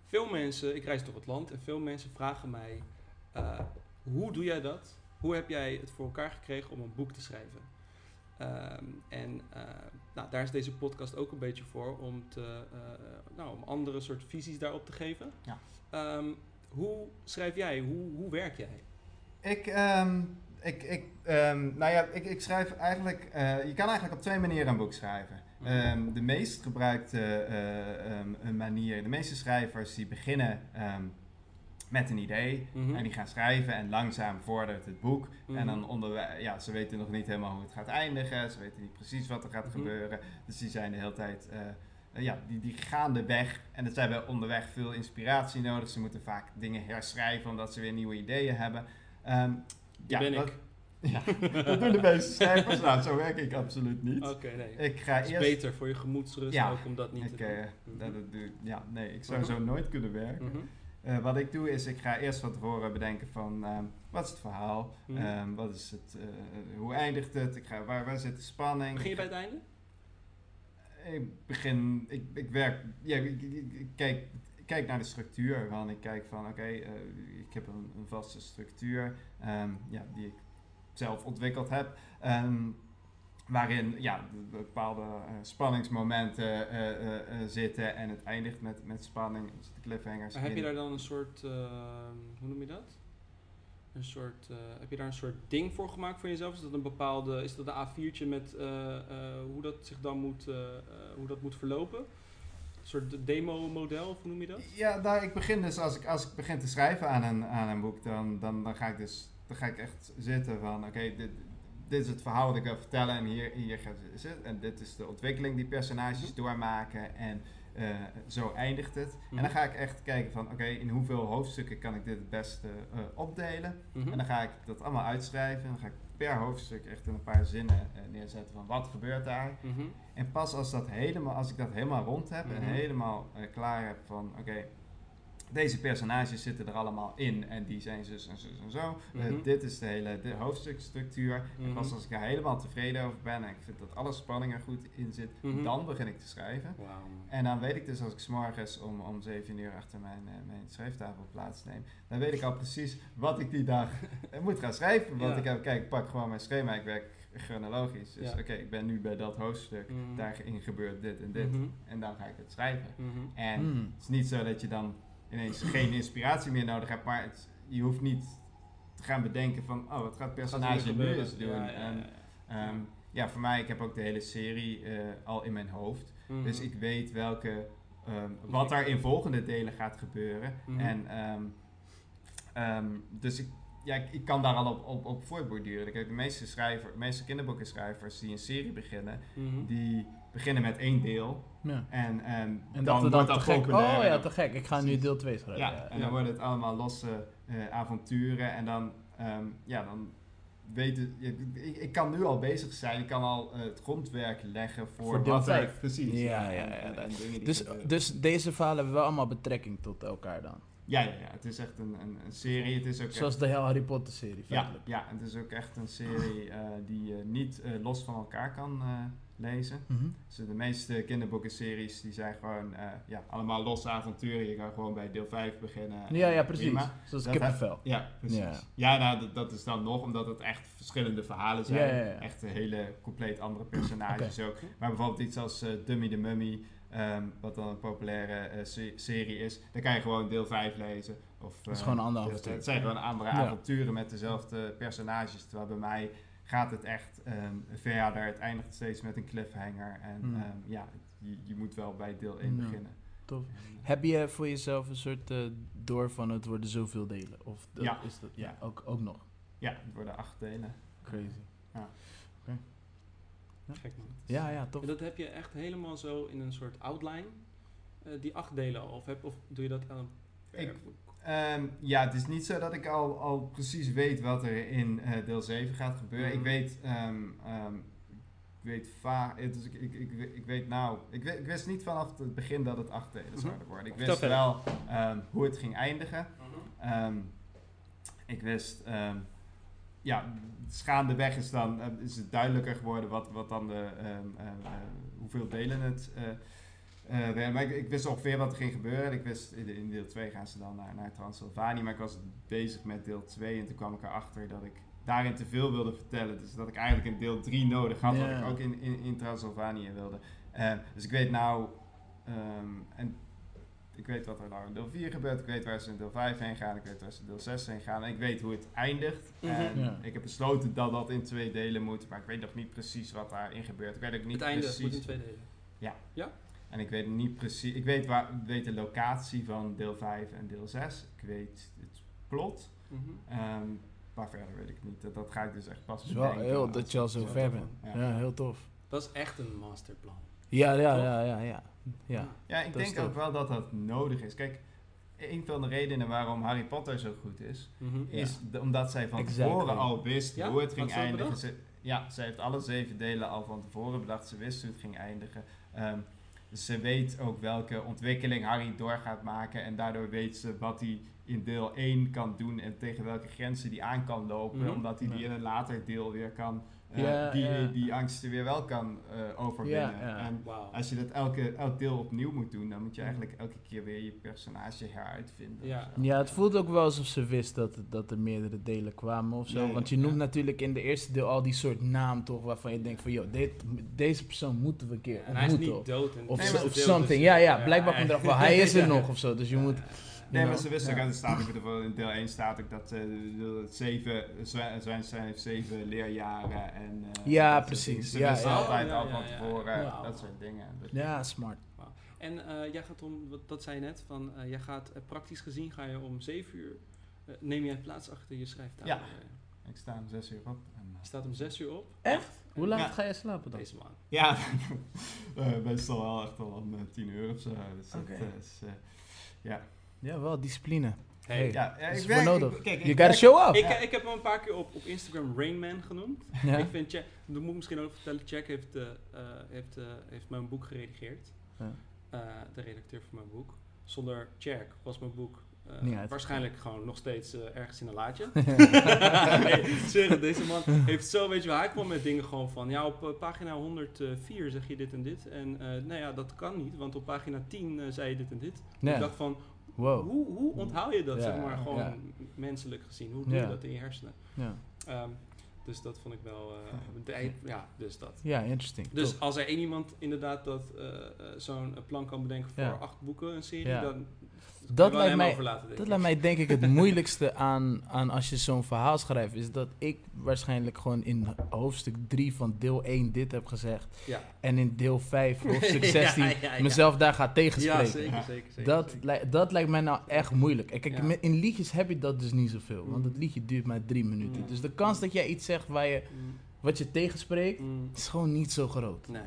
veel mensen, ik reis door het land en veel mensen vragen mij, eh, hoe doe jij dat? Hoe heb jij het voor elkaar gekregen om een boek te schrijven? Ehm, en eh, nou, daar is deze podcast ook een beetje voor om, te, eh, nou, om andere soort visies daarop te geven. Ja. Ehm, hoe schrijf jij? Hoe, hoe werk jij? Ik, ehm, ik, ik, nou ja, ik, ik schrijf eigenlijk, eh, je kan eigenlijk op twee manieren een boek schrijven. Mhm. De meest gebruikte manier, de meeste schrijvers die beginnen met een idee Mhm. en die gaan schrijven en langzaam vordert het boek. Mhm. En dan onderweg, ja, ze weten nog niet helemaal hoe het gaat eindigen, ze weten niet precies wat er gaat Mhm. gebeuren. Dus die zijn de hele tijd, eh, eh, ja, die, die gaan de weg en ze hebben onderweg veel inspiratie nodig. Ze moeten vaak dingen herschrijven omdat ze weer nieuwe ideeën hebben. Ehm, Die ben dat, ik. Ja, dat doen de meeste schrijvers. Nou, zo werk ik absoluut niet. Oké, nee. Ik ga Het is eerst... beter voor je gemoedsrust Ja, ook om dat niet Ik, te eh, doen. dat, Mhm. ja, nee, ik zou Mhm. zo nooit kunnen werken. Mhm. Eh, wat ik doe is, ik ga eerst van tevoren bedenken van, ehm, wat is het verhaal? Mhm. Ehm, wat is het, eh, hoe eindigt het? Ik ga, waar, waar zit de spanning? Begin je bij het einde? Ik begin, ik, ik werk, ja, ik, ik- ik kijk, kijk naar de structuur. Van, ik kijk van, oké, eh, ik heb een, een vaste structuur ehm, ja, die ik zelf ontwikkeld heb. Waarin ja, bepaalde eh, spanningsmomenten eh, eh, zitten en het eindigt met, met spanning, dus de cliffhangers. Maar heb je daar dan een soort, hoe noem je dat? Een soort, heb je daar een soort ding voor gemaakt voor jezelf? Is dat een bepaalde, is dat een A4'tje met hoe dat zich dan moet, hoe dat moet verlopen? Een soort demo-model, of hoe noem je dat? Ja, nou, ik begin dus, als ik, als ik begin te schrijven aan een, aan een boek, dan, dan, dan ga ik dus, dan ga ik echt zitten van, oké, dit, dit is het verhaal wat ik wil vertellen en hier, hier gaat het. En dit is de ontwikkeling die personages Mhm. doormaken en eh, zo eindigt het. Mhm. En dan ga ik echt kijken van, oké, in hoeveel hoofdstukken kan ik dit het beste eh, opdelen? Mhm. En dan ga ik dat allemaal uitschrijven. En dan ga ik per hoofdstuk echt in een paar zinnen eh, neerzetten van wat gebeurt daar. Mhm. En pas als, dat helemaal, als ik dat helemaal rond heb en Mhm. helemaal klaar heb van oké, deze personages zitten er allemaal in en die zijn zus en zus en zo. Eh, Mhm. dit is de hele de hoofdstukstructuur. En Mhm. pas als ik daar helemaal tevreden over ben en ik vind dat alle spanning er goed in zit, Mhm. dan begin ik te schrijven. En dan weet ik dus als ik s'morgens om, om 7 uur achter mijn, eh, mijn schrijftafel plaatsneem, dan weet ik al precies wat ik die dag moet gaan schrijven. Want Ja. ik heb, kijk, ik pak gewoon mijn schema, ik werk chronologisch. Dus Ja. oké, ik ben nu bij dat hoofdstuk, Mhm. daarin gebeurt dit en dit. Mhm. En dan ga ik het schrijven. Mhm. En Hmm. het is niet zo dat je dan ineens geen inspiratie meer nodig hebt, maar het, je hoeft niet te gaan bedenken van, oh, wat gaat het personage er nu eens doen? Ja, En, ehm, ja, voor mij, ik heb ook de hele serie eh, al in mijn hoofd. Mhm. Dus ik weet welke, ehm, wat er in volgende delen gaat gebeuren. Mhm. En ehm, dus ik, ja, ik, ik kan daar al op, op, op voortborduren. Kijk, de meeste, schrijver, de meeste kinderboekenschrijvers die een serie beginnen, Mhm. die beginnen met één deel. Ja. En, ehm, En dan wordt dat te gek. Oh ja, te gek. Ik ga nu deel 2 schrijven. Ja, en dan worden het allemaal losse eh, avonturen. En dan, ehm, ja, dan weten... Ik, ik, ik kan nu al bezig zijn. Ik kan al eh, het grondwerk leggen voor, Voor deel. Precies. Ja, ja, en- ja, Dus, dus deze verhalen hebben wel allemaal betrekking tot elkaar dan. ja, ja, ja, het is echt een, een, een serie. Het is ook Zoals echt, de hele Harry Potter serie. ja, feitelijk. ja, het is ook echt een serie eh, die je niet los van elkaar kan lezen. Mhm. Dus de meeste kinderboekenseries die zijn gewoon eh, ja, allemaal losse avonturen. Je kan gewoon bij deel 5 beginnen. Ja, ja, precies. prima. Zoals Dat kippenvel. Ja, precies. Ja. Ja, nou, dat, dat is dan nog omdat het echt verschillende verhalen zijn. Ja, ja, ja. Echt een hele compleet andere personages ook. Maar bijvoorbeeld iets als eh, Dummy the Mummy, ehm, wat dan een populaire eh, se- serie is, dan kan je gewoon deel 5 lezen. Of, Dat is gewoon een ander avontuur. Het zijn gewoon andere avonturen met dezelfde personages. Terwijl bij mij gaat het echt ehm, verder. Het eindigt steeds met een cliffhanger. En Hmm. ehm, ja, je, je moet wel bij deel 1 Ja. beginnen. Tof. Heb je voor jezelf een soort eh, door van het worden zoveel delen? Of dat, Ja. is dat ja, Ja. ook, ook nog. Ja, het worden acht delen. Crazy. Gek man. Ja, ja. En dat heb je echt helemaal zo in een soort outline, eh, die acht delen al. Of, heb, of doe je dat aan Ik- Ehm, ja, het is niet zo dat ik al, al precies weet wat er in eh, deel 7 gaat gebeuren. Ik weet, ehm, ehm, ik weet vaak, dus ik, ik, ik, ik weet nou, ik, wist niet vanaf het begin dat het acht delen Mhm. zouden worden. Ik wist wel hoe het ging eindigen. Ehm, ik wist, ja, gaandeweg is dan eh, is het duidelijker geworden wat, wat dan de, eh, eh, hoeveel delen het eh, eh. Maar ik, ik wist ongeveer wat er ging gebeuren. Ik wist, in, deel 2 gaan ze dan naar, naar Transylvanië, maar ik was bezig met deel 2 en toen kwam ik erachter dat ik daarin te veel wilde vertellen. Dus dat ik eigenlijk een deel 3 nodig had, wat Ja. ik ook in, in, in Transylvanië wilde. Eh, dus ik weet nou, ehm, en ik weet wat er nou in deel 4 gebeurt. Ik weet waar ze in deel 5 heen gaan. Ik weet waar ze in deel 6 heen gaan. En ik weet hoe het eindigt. Mhm. En Ja. ik heb besloten dat dat in twee delen moet. Maar ik weet nog niet precies wat daarin gebeurt. Ik weet ook niet het einde precies. moet in twee delen. En ik weet niet precies. Ik weet, waar, weet de locatie van deel 5 en deel 6. Ik weet het plot. Ehm, maar verder weet ik niet. Dat, dat ga ik dus echt pas Het is wel heel dat je al zo ver bent. Ja. Ja, heel tof. Dat is echt een masterplan. Ja, ja, ja, ja, ja. Ja, Ja, ik denk ook wel dat dat nodig is. Kijk, een van de redenen waarom Harry Potter zo goed is, Mhm. is omdat zij van Exactly. tevoren al wist Ja? hoe het ging eindigen. Ze, ja, ze heeft alle zeven delen al van tevoren bedacht. Ze wist hoe het ging eindigen. Ehm, dus ze weet ook welke ontwikkeling Harry door gaat maken. En daardoor weet ze wat hij in deel 1 kan doen en tegen welke grenzen hij aan kan lopen. Mhm. Omdat hij die in een later deel weer kan, Ja, die, ja. die angsten weer wel kan eh, overwinnen. Ja, ja. En als je dat elke, elk deel opnieuw moet doen, dan moet je eigenlijk elke keer weer je personage heruitvinden. Ja. Ja, het voelt ook wel alsof ze wist dat, dat er meerdere delen kwamen of zo. Ja, Want je ja. noemt natuurlijk in de eerste deel al die soort naam toch, waarvan je denkt van, joh, dit, deze persoon moeten we een keer En hij is ontmoeten. niet dood. In Of, Nee, of deel, something. dus- ja, ja, blijkbaar komt er wel, hij is er Ja. nog of zo. Dus je moet... Nee, maar ze wisten ook, en er staat in deel 1 staat ook dat eh, de- het zeven, Zwijnstein heeft zeven leerjaren en eh, Ja, dat precies. Ze Ja, wisten ja. altijd ja, al ja, van ja. tevoren, dat soort dingen. Ja, smart. En eh, jij gaat om, wat, dat zei je net, van, eh, jij gaat eh, praktisch gezien ga je om 7 uur, eh, neem jij plaats achter je schrijftafel. Ja. Ik sta om zes uur op. En, Je staat om 6 uur op. Echt? Hoe laat Ja. ga je slapen dan? Deze man. Ja, eh, meestal wel echt al om eh, 10 uur of zo. Dus dat Oké. eh, is, eh, ja. Ja, wel discipline. Hey. Hey. Ja, ja, is werk- nodig. ik- kijk, You werk- gotta show up. Ik, ik heb hem een paar keer op, op Instagram Rainman genoemd. Ja. Ik vind, Jack, dat moet ik misschien ook vertellen, Jack heeft, eh, eh, heeft, eh, heeft mijn boek geredigeerd. Ja. Eh, de redacteur van mijn boek. Zonder Jack was mijn boek eh, waarschijnlijk gewoon nog steeds eh, ergens in een laadje. nee, serieus, deze man heeft zo, weet je wel, hij kwam met dingen gewoon van, ja, op eh, pagina 104 zeg je dit en dit. En eh, nou ja, dat kan niet, want op pagina 10 eh, zei je dit en dit. Ik dacht van, Wow. hoe, hoe onthoud je dat, Ja, zeg maar, gewoon ja. menselijk gezien? Hoe doe Ja. je dat in je hersenen? Ja. Ehm, dus dat vond ik wel, eh, de- ja, dus dat. ja, interesting. Dus Top. als er één iemand inderdaad dat eh, eh, zo'n plan kan bedenken voor acht boeken, een serie, dan Dat lijkt mij- overlaten, Dat ik. lijkt mij denk ik het moeilijkste aan, aan als je zo'n verhaal schrijft. Is dat ik waarschijnlijk gewoon in hoofdstuk 3 van deel 1 dit heb gezegd. Ja. En in deel 5, hoofdstuk Ja, 16, ja, ja. mezelf daar gaat tegenspreken. zeker, Ja. zeker, zeker. dat, zeker. li- dat lijkt mij nou echt moeilijk. En kijk, in liedjes heb je dat dus niet zoveel. Want Mm. het liedje duurt maar drie minuten. Mm. Dus de kans dat jij iets zegt waar je, Mm, wat je tegenspreekt, mm, is gewoon niet zo groot. nee.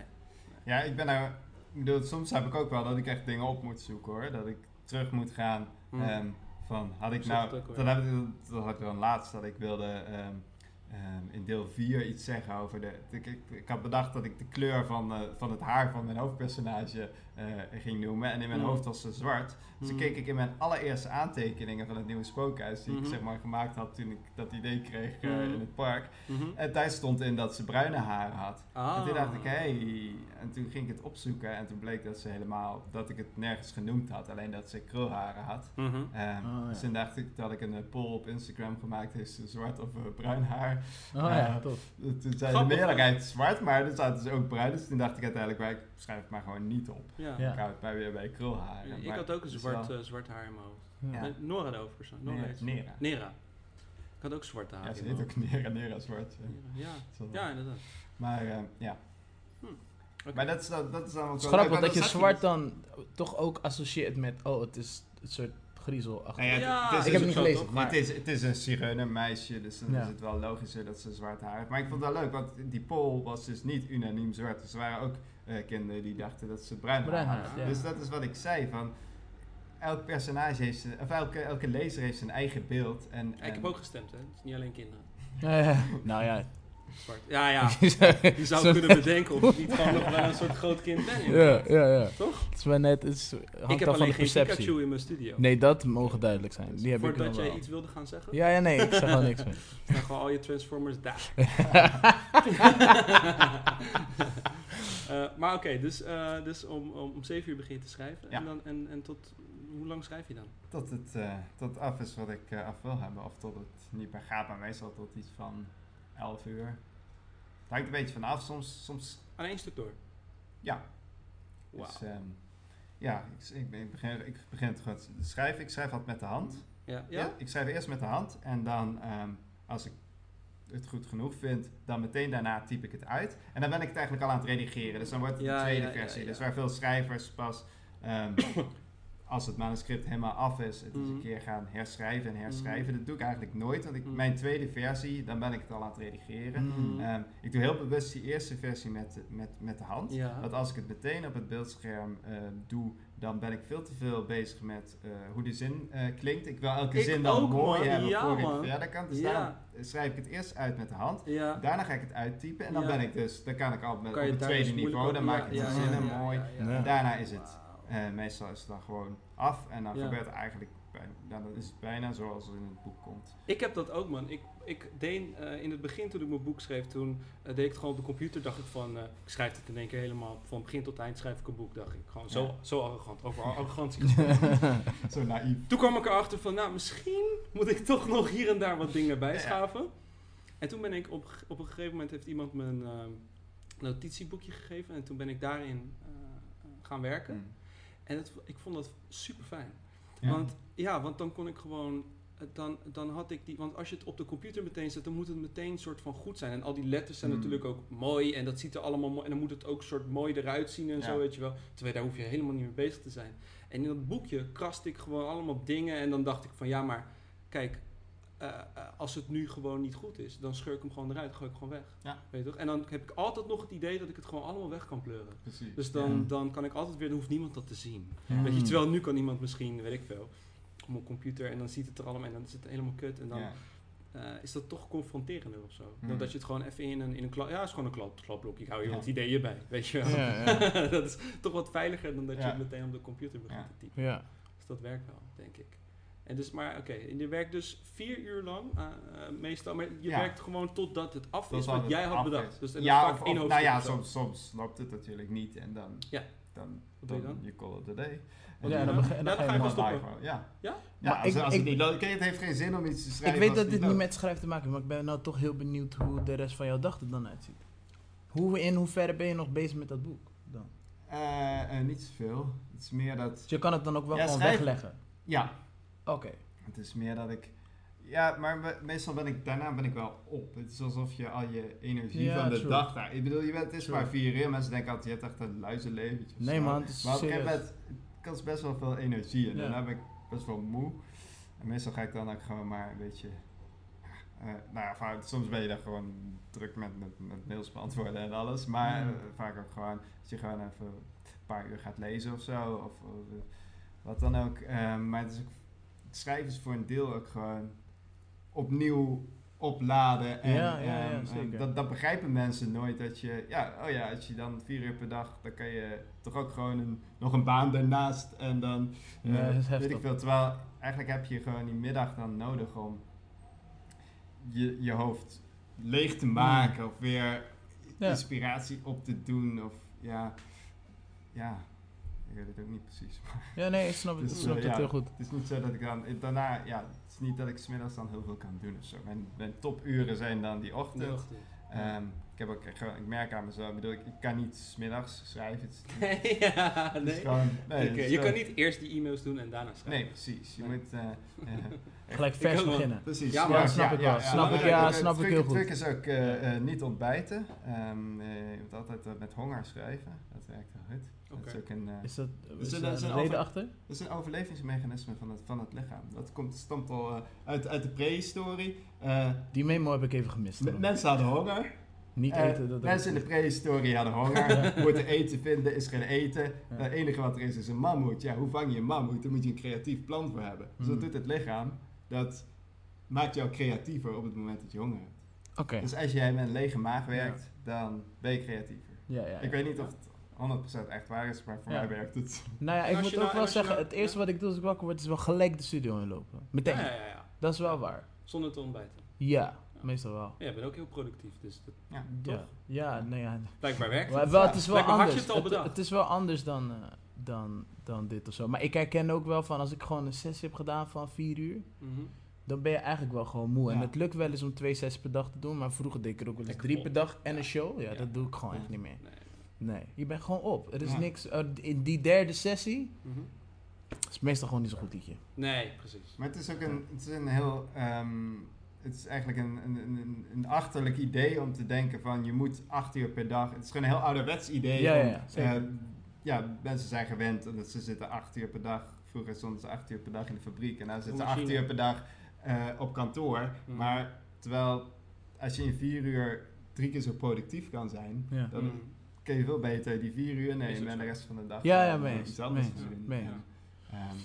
Ja, ik ben nou... Ik bedoel, soms heb ik ook wel dat ik echt dingen op moet zoeken hoor. Dat ik terug moet gaan Mm. ehm, van, had ik nou... dat had ik dan laatst, dat ik wilde ehm, ehm, in deel 4 iets zeggen over de... Ik, ik, ik had bedacht dat ik de kleur van, eh, van het haar van mijn hoofdpersonage eh, ging noemen. En in mijn Mm. hoofd was ze zwart. Dus toen Mm. keek ik in mijn allereerste aantekeningen van het nieuwe spookhuis... die ik zeg maar gemaakt had toen ik dat idee kreeg eh, Mhm. in het park. Mhm. En daar stond in dat ze bruine haren had. Ah. En toen dacht ik, hé. Hey. En toen ging ik het opzoeken en toen bleek dat ze helemaal, dat ik het nergens genoemd had. Alleen dat ze krulharen had. Ehm, Oh, ja. Dus toen dacht ik dat ik een poll op Instagram gemaakt heeft ze zwart of bruin haar. Oh Ja. ja, tof. Toen zei de Grappig, meerderheid zwart, maar er zaten dus ook bruin. Dus toen dacht ik uiteindelijk, ik schrijf het maar gewoon niet op. Ja. Ja. Ik hou het bij weer bij krulharen. Ik had ook een het zwart, wel- eh, zwart haar in mijn hoofd. Ja. Ja. Eh, Nora de hoofdpersoon. Nora Nera. ze. Nera. Nera. Ik had ook zwarte haar Ja, ze in heet ook Nera, Nera zwart. Ja, Dat is wel- ja inderdaad. Maar eh, ja. Oké. Maar dat is, dan- dat is dan ook Het is wel grappig want dat je zwart dan toch ook associeert met, oh, het is een soort griezel. Nou ja, Ja, het is ik heb het ook niet zo, gelezen, maar... Het is, het is een zigeunermeisje, dus dan Ja. is het wel logischer dat ze zwart haar heeft. Maar ik vond het wel leuk, want die poll was dus niet unaniem zwart. Dus er waren ook eh, kinderen die dachten dat ze bruin haar Bruin haar, hadden. ja. Dus dat is wat ik zei, van elk personage heeft zijn, of elke, elke lezer heeft zijn eigen beeld. En, Ja, ik heb en- ook gestemd, hè. Het is niet alleen kinderen. Nou ja. Zwart. Ja, ja. Je zou kunnen bedenken of ik niet gewoon nog wel een soort groot kind ben. ja, ja, ja. Toch? Het is maar net, het is, hangt Ik heb van alleen de geen perceptie. Pikachu in mijn studio. Nee, dat mogen duidelijk zijn. Dus Die heb ik voordat nog jij wel. iets wilde gaan zeggen, Ja, ja, nee, ik zeg gewoon niks meer. dan gewoon al je Transformers daar. Eh, maar oké, dus, eh, dus om, om, om 7 uur begin je te schrijven. Ja. En, dan, en, en tot hoe lang schrijf je dan? Tot het, eh, tot af is wat ik eh, af wil hebben, of tot het niet meer gaat, maar meestal tot iets van 11 uur. Het hangt een beetje vanaf, soms, soms Aan één stuk door. ja. Dus, ehm, ja, ik, ik, ben- ik begin, ik begin te schrijven. Ik schrijf altijd met de hand. Ja? Ja? ja? ik schrijf eerst met de hand en dan, ehm, als ik het goed genoeg vind, dan meteen daarna typ ik het uit. En dan ben ik het eigenlijk al aan het redigeren. Dus dan wordt het Ja, de tweede versie. ja. Dus waar veel schrijvers pas, ehm, als het manuscript helemaal af is, het eens een Mhm. keer gaan herschrijven en herschrijven. Dat doe ik eigenlijk nooit, want ik, Mhm. mijn tweede versie, dan ben ik het al aan het redigeren. Mhm. Ehm, ik doe heel bewust die eerste versie met, met, met de hand. Ja. Want als ik het meteen op het beeldscherm eh, doe, dan ben ik veel te veel bezig met eh, hoe de zin eh, klinkt. Ik wil elke Ik zin dan ook, mooi man. hebben Ja, voor man. ik verder kan. Dus Ja. daarom schrijf ik het eerst uit met de hand. Ja. Daarna ga ik het uittypen en dan Ja. ben ik dus, dan kan ik al met, Kan op het tweede dus niveau, dan maak ik ja, de zinnen mooi. ja, ja. Ja. En daarna is het, Eh, meestal is het dan gewoon af en dan Ja. gebeurt eigenlijk, bijna, dan is het bijna zoals het in het boek komt. Ik heb dat ook, man. Ik, ik deed eh, in het begin, toen ik mijn boek schreef, toen eh, deed ik het gewoon op de computer. Dacht ik van, eh, ik schrijf het in één keer helemaal, van begin tot eind schrijf ik een boek. Dacht ik gewoon zo, Ja. zo arrogant, over arrogantie gesproken. Zo naïef. toen kwam ik erachter van, nou, misschien moet ik toch nog hier en daar wat dingen bijschaven. En toen ben ik op, op een gegeven moment heeft iemand me een ehm, notitieboekje gegeven. En toen ben ik daarin gaan werken. Mm. En het, ik vond dat super fijn. Ja. Want ja, want dan kon ik gewoon. eh, Dan, dan had ik die. Want als je het op de computer meteen zet, dan moet het meteen soort van goed zijn. En al die letters zijn Hmm. natuurlijk ook mooi. En dat ziet er allemaal mooi. En dan moet het ook soort mooi eruit zien en Ja. zo, weet je wel. Terwijl daar hoef je helemaal niet mee bezig te zijn. En in dat boekje kraste ik gewoon allemaal dingen. En dan dacht ik van ja, maar kijk. Eh, eh, als het nu gewoon niet goed is, dan scheur ik hem gewoon eruit, gooi ik hem gewoon weg. Ja. Weet je toch? En dan heb ik altijd nog het idee dat ik het gewoon allemaal weg kan pleuren. Precies. Dus dan, Ja. dan kan ik altijd weer, dan hoeft niemand dat te zien. Hmm. Weet je, terwijl nu kan iemand misschien, weet ik veel, op mijn computer en dan ziet het er allemaal en dan is het helemaal kut. En dan Ja. eh, is dat toch confronterender of zo. Hmm. Dan dat je het gewoon even in een, in een klap, ja, het is gewoon een klap, klapblok. Ik hou hier Ja. wat ideeën bij, weet je wel. Ja, ja. dat is toch wat veiliger dan dat je meteen op de computer begint Ja. te typen. Ja. Dus dat werkt wel, denk ik. En dus, maar oké, en je werkt dus vier uur lang, eh, eh, meestal, maar je Ja. werkt gewoon totdat het af is wat jij had bedacht. is. Dus en ja, dan of, één of- nou ja, soms, soms loopt het natuurlijk niet en dan, Ja. dan, Wat doe je dan? je call it a day. Wat Ja, dan dan? dan dan ga je ik stoppen. Ja. Ja? Ja, Maar als, ik- als ik- het niet loopt. Het heeft geen zin om iets te Ik schrijven. weet als dat dit niet met schrijven te maken heeft, maar ik ben nou toch heel benieuwd hoe de rest van jouw dag er dan uitziet. Hoe, in hoeverre ben je nog bezig met dat boek dan? Eh, eh, niet zoveel. Het is meer dat... Dus je kan het dan ook wel Ja, gewoon wegleggen? Ja, Oké. het is meer dat ik... Ja, maar me- meestal ben ik... Daarna ben ik wel op. Het is alsof je al je energie Ja, van de true. dag... daar- ik bedoel, je bent, het is True. maar vier uur. Mensen denken altijd, je hebt echt een luizenleventje. Nee zo. man, het is Maar een gegeven serieus. moment kost best wel veel energie. En Ja. daarna ben ik best wel moe. En meestal ga ik dan ook gewoon maar een beetje... eh, nou ja, soms ben je dan gewoon druk met, met, met mails beantwoorden en alles. Maar Mm. eh, vaak ook gewoon, als je gewoon even een paar uur gaat lezen of zo. Of, of, eh, wat dan ook. Eh, maar het, is ook, schrijven is voor een deel ook gewoon opnieuw opladen. En, Ja, ja, ja, ehm, zeker. dat, dat begrijpen mensen nooit. Dat je, ja, oh ja, als je dan vier uur per dag, dan kan je toch ook gewoon een, nog een baan daarnaast. En dan, eh, weet ik veel. Terwijl eigenlijk heb je gewoon die middag dan nodig om je, je hoofd leeg te maken. Of weer inspiratie op te doen. Of ja, ja, weet het ook niet precies. Ja, nee, ik snap, het, Dus, ik snap eh, het ja. heel goed. Het is niet zo dat ik dan daarna, ja, het is niet dat ik smiddags dan heel veel kan doen of zo. Mijn, mijn topuren zijn dan die ochtend. De ochtend. Ehm, ik, heb ook, echt gewoon- ik merk aan mezelf, ik bedoel, ik, ik kan niet smiddags schrijven. Het ja, nee. gewoon, nee, je kan niet eerst die e-mails doen en daarna schrijven. Nee, precies. Je Nee. moet... eh, eh, Gelijk Ik vers beginnen. Precies. Ja, maar dat snap ik wel. Snap ik- ja, het- het snap ik truc- heel Het truc goed. is ook eh, eh, niet ontbijten. Ehm, eh, je moet altijd met honger schrijven. Dat werkt heel goed. Dat is ook een, eh, Is dat is een- er dat is een een reden over- achter? dat is een overlevingsmechanisme van het, van het lichaam. Dat komt, stamt al uit, uit de prehistorie. Eh, Die memo heb ik even gemist. m- mensen hadden honger. Niet eten. Dat mensen in de prehistorie hadden honger. Ja. Moeten eten vinden, is geen eten. Ja. Het enige wat er is, is een mammoet. Ja, hoe vang je een mammoet? Daar moet je een creatief plan voor hebben. Dus dat Hmm. doet het lichaam. Dat maakt jou creatiever op het moment dat je honger hebt. Oké. Dus als jij met een lege maag werkt, dan ben je creatiever. Ja, ja, ja. Ik weet niet of het 100% echt waar is, maar voor Ja. mij werkt het. Nou ja, ik moet ook nou- wel zeggen, nou- het eerste ja. wat ik doe als ik wakker word, is wel gelijk de studio inlopen. Meteen. Ja, ja, ja, ja. Dat is wel waar. Zonder te ontbijten. Ja, meestal wel. Ja, je bent ook heel productief, dus dat, Ja. Ja, Toch? ja, nee, ja. blijkbaar werkt Maar het. wel, het is wel anders. het al bedacht. het is wel anders dan, eh, dan, dan dit of zo. Maar ik herken ook wel van als ik gewoon een sessie heb gedaan van vier uur, Mhm. dan ben je eigenlijk wel gewoon moe. En het lukt wel eens om twee sessies per dag te doen, maar vroeger deed ik er ook wel eens Lekker drie op. per dag en Ja. een show. Ja, Ja. dat doe ik gewoon Ja. echt niet meer. Nee. Nee, je bent gewoon op. Er is Ja. niks. eh, in die derde sessie Mhm. is meestal gewoon niet zo goed liedje. Nee, precies. Maar het is ook een, het is een heel. ehm, het is eigenlijk een, een, een, een achterlijk idee om te denken van je moet acht uur per dag. Het is gewoon een heel ouderwets idee. Ja, om, ja, eh, ja, mensen zijn gewend dat ze zitten acht uur per dag. Vroeger stonden ze acht uur per dag in de fabriek en nu zitten ze acht uur per dag eh, op kantoor. Mhm. Maar terwijl als je in vier uur drie keer zo productief kan zijn, Ja. dan Mhm. kun je veel beter die vier uur nemen en de rest van de dag Ja, ja, mee eens, iets anders mee doen. Ja. Ehm,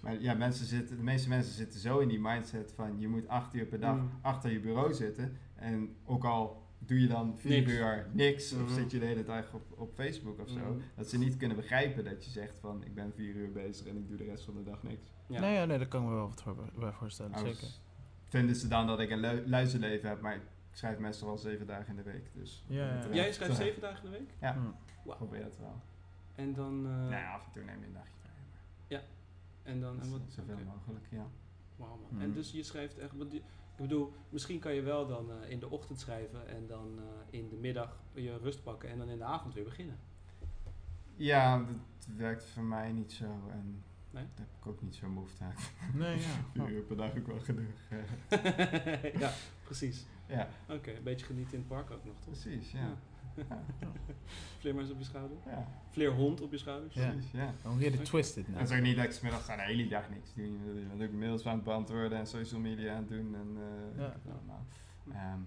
maar ja, mensen zitten, de meeste mensen zitten zo in die mindset van je moet acht uur per dag Mm. achter je bureau zitten. En ook al doe je dan vier Niks. uur niks of Mhm. zit je de hele dag op, op Facebook of zo. Mhm. Dat ze niet kunnen begrijpen dat je zegt van ik ben vier uur bezig en ik doe de rest van de dag niks. Ja. Nee, ja, nee, daar kan ik me wel wat voor, bij voorstellen. Nou, Zeker. Vinden ze dan dat ik een lu- luizenleven heb, maar ik schrijf meestal wel zeven dagen in de week. Dus Ja, ja, ja. Jij schrijft zeven dagen in de week? Ja, Hm. Probeer het wel. En dan... eh, nou ja, af en toe neem je een dagje vrij. maar en dan... dat En wat, zoveel mogelijk, ja. Wauw, man. Mhm. En dus je schrijft echt... Ik bedoel, misschien kan je wel dan eh, in de ochtend schrijven en dan eh, in de middag je rust pakken en dan in de avond weer beginnen. Ja, dat werkt voor mij niet zo en Nee? daar heb ik ook niet zo'n behoefte aan. Nee, ja. Vier uur per dag ook wel genoeg. ja, precies. ja, Oké, een beetje genieten in het park ook nog, toch? precies, ja. Ja. Vleermuis op je schouder. Ja, Vleerhond op je schouders. Ja. precies, ja. Dan weer de twisted nou. Het is ook niet dat ik 's middags aan de hele dag niks doe. Je bent ook mails aan het beantwoorden en social media aan het doen. En, eh, Ja. ik allemaal. Ehm,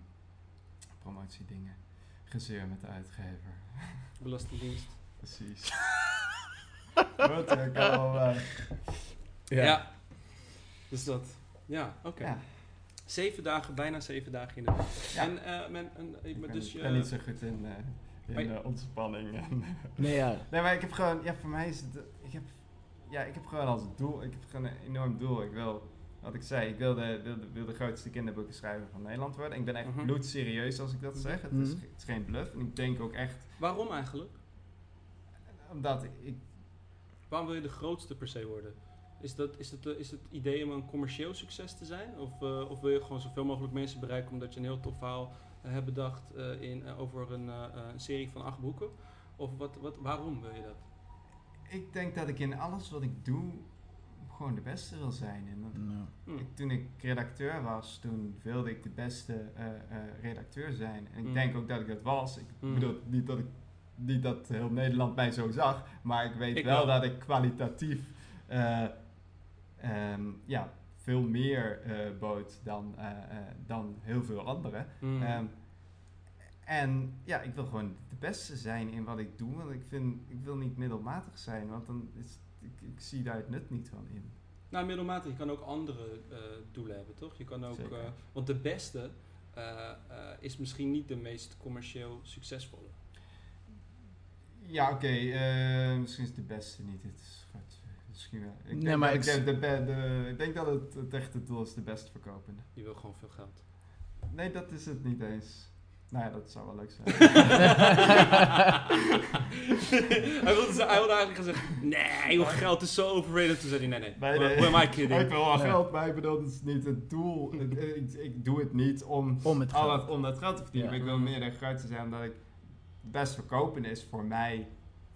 promotiedingen. Gezeur met de uitgever. Belastingdienst. Precies. Wat ik al. eh, Ja. Dus dat. Ja, oké. ja. Zeven dagen, bijna zeven dagen in de week. Ja. En, eh, men, en, eh, Ik maar ben, dus ben niet zo goed in, eh, in Maar ontspanning. En Nee, ja. nee, maar ik heb gewoon, ja, voor mij is het, ik heb, ja, ik heb gewoon als doel, ik heb gewoon een enorm doel. Ik wil, wat ik zei, ik wil de, wil de, wil de grootste kinderboeken schrijver van Nederland worden. Ik ben echt Mhm. bloedserieus als ik dat zeg. Het, is, Mhm. het is geen bluff. En ik denk ook echt, Waarom eigenlijk? omdat ik, Waarom wil je de grootste per se worden? Is, dat, is, het, is het idee om een commercieel succes te zijn? Of, eh, of wil je gewoon zoveel mogelijk mensen bereiken omdat je een heel tof verhaal eh, hebt bedacht eh, in, over een, eh, eh, een serie van acht boeken? Of wat, wat, waarom wil je dat? ik denk dat ik in alles wat ik doe gewoon de beste wil zijn. En dat, Nou. Hm. Ik, toen ik redacteur was, toen wilde ik de beste eh, eh, redacteur zijn. En ik Mm. denk ook dat ik dat was. Ik Mm. bedoel niet dat ik niet dat heel Nederland mij zo zag, maar ik weet Ik wel, wel. dat ik kwalitatief eh, ehm, ja, veel meer eh, bood dan, eh, eh, dan heel veel anderen. Hm. Ehm, en ja, ik wil gewoon de beste zijn in wat ik doe. Want ik, vind, ik wil niet middelmatig zijn, want dan is, ik, ik zie daar het nut niet van in. Nou, middelmatig. Je kan ook andere doelen hebben, toch? Je kan ook, want de beste is misschien niet de meest commercieel succesvolle. Ja, oké. misschien is de beste niet. Het. Misschien wel. Ik Nee, denk, maar dat ik de, de, ik denk dat het, het echte doel is de best verkopende. Je wil gewoon veel geld. Nee, dat is het niet eens. Nou ja, dat zou wel leuk zijn. hij, wilde, ze- hij wilde eigenlijk gaan zeggen, nee joh, geld is zo overrated. Toen zei hij, nee nee, Nee, who- nee. am I ik wil wel Ja. geld, maar ik bedoel, dat is niet het doel. Ik, ik doe het niet om, Om het al geld. het, om dat geld te verdienen. Ja. Maar ik wil meer de grootste zijn, omdat ik het best verkopen is voor mij.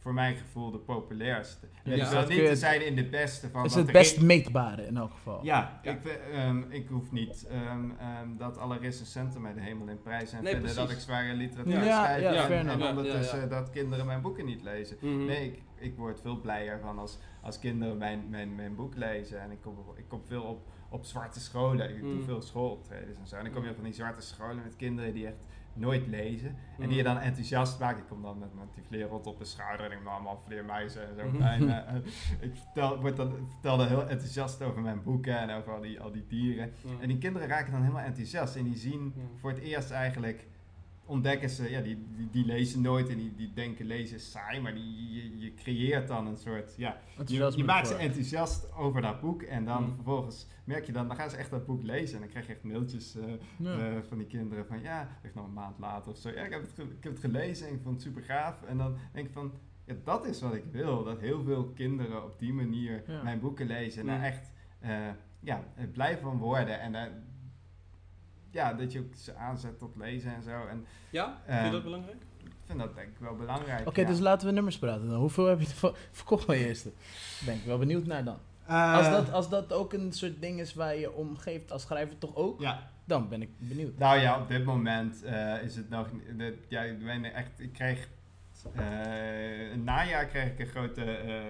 Voor mijn gevoel de populairste. En Ja, wil dat niet je- te zijn in de beste van Het is het best meetbare in elk geval. Ja, Ja. Ik, we- ehm, ik hoef niet ehm, ehm, dat alle recensenten mij de hemel in prijs en Nee, vinden dat ik zware literatuur Ja. schrijf. Ja, en- ondertussen ja, ja. dat kinderen mijn boeken niet lezen. Mhm. Nee, ik, ik word veel blijer van als, als kinderen mijn, mijn, mijn boek lezen. En ik kom, ik kom veel op, op zwarte scholen. Ik doe Mhm. veel schooloptredens en zo. En ik kom weer van die zwarte scholen met kinderen die echt nooit lezen. En die je Mhm. dan enthousiast maakt. Ik kom dan met, met die vleerrot op de schouder en ik ben allemaal vleermuizen en zo. En, eh, eh, ik vertel, word dan, vertel dan heel enthousiast over mijn boeken en over al die, al die dieren. Mhm. En die kinderen raken dan helemaal enthousiast en die zien Mhm. voor het eerst eigenlijk, ontdekken ze, ja, die, die, die lezen nooit en die, die denken lezen is saai, maar die, je, je creëert dan een soort, ja, je, maakt ze enthousiast over dat boek en dan Mhm. vervolgens merk je dan, dan gaan ze echt dat boek lezen en dan krijg je echt mailtjes eh, Ja. eh, van die kinderen van ja, echt nog een maand later of zo. Ja, ik heb het, ik heb het gelezen en ik vond het super gaaf. En dan denk ik van, ja, dat is wat ik wil. Dat heel veel kinderen op die manier Ja. mijn boeken lezen en Mm. daar echt eh, ja, blij van worden. En daar- ja, dat je ook ze aanzet tot lezen en zo. En Ja, vind je Ehm, dat belangrijk? ik vind dat denk ik wel belangrijk. Oké, ja. dus laten we nummers praten dan. Hoeveel heb je ervan verkocht van je eerste? Ben ik wel benieuwd naar dan. Eh, Als dat, als dat ook een soort ding is waar je om geeft als schrijver toch ook, Ja, dan ben ik benieuwd. Nou ja, op dit moment eh, is het nog. niet- dat- Ja, ik ben echt. Ik kreeg. eh een najaar kreeg ik een grote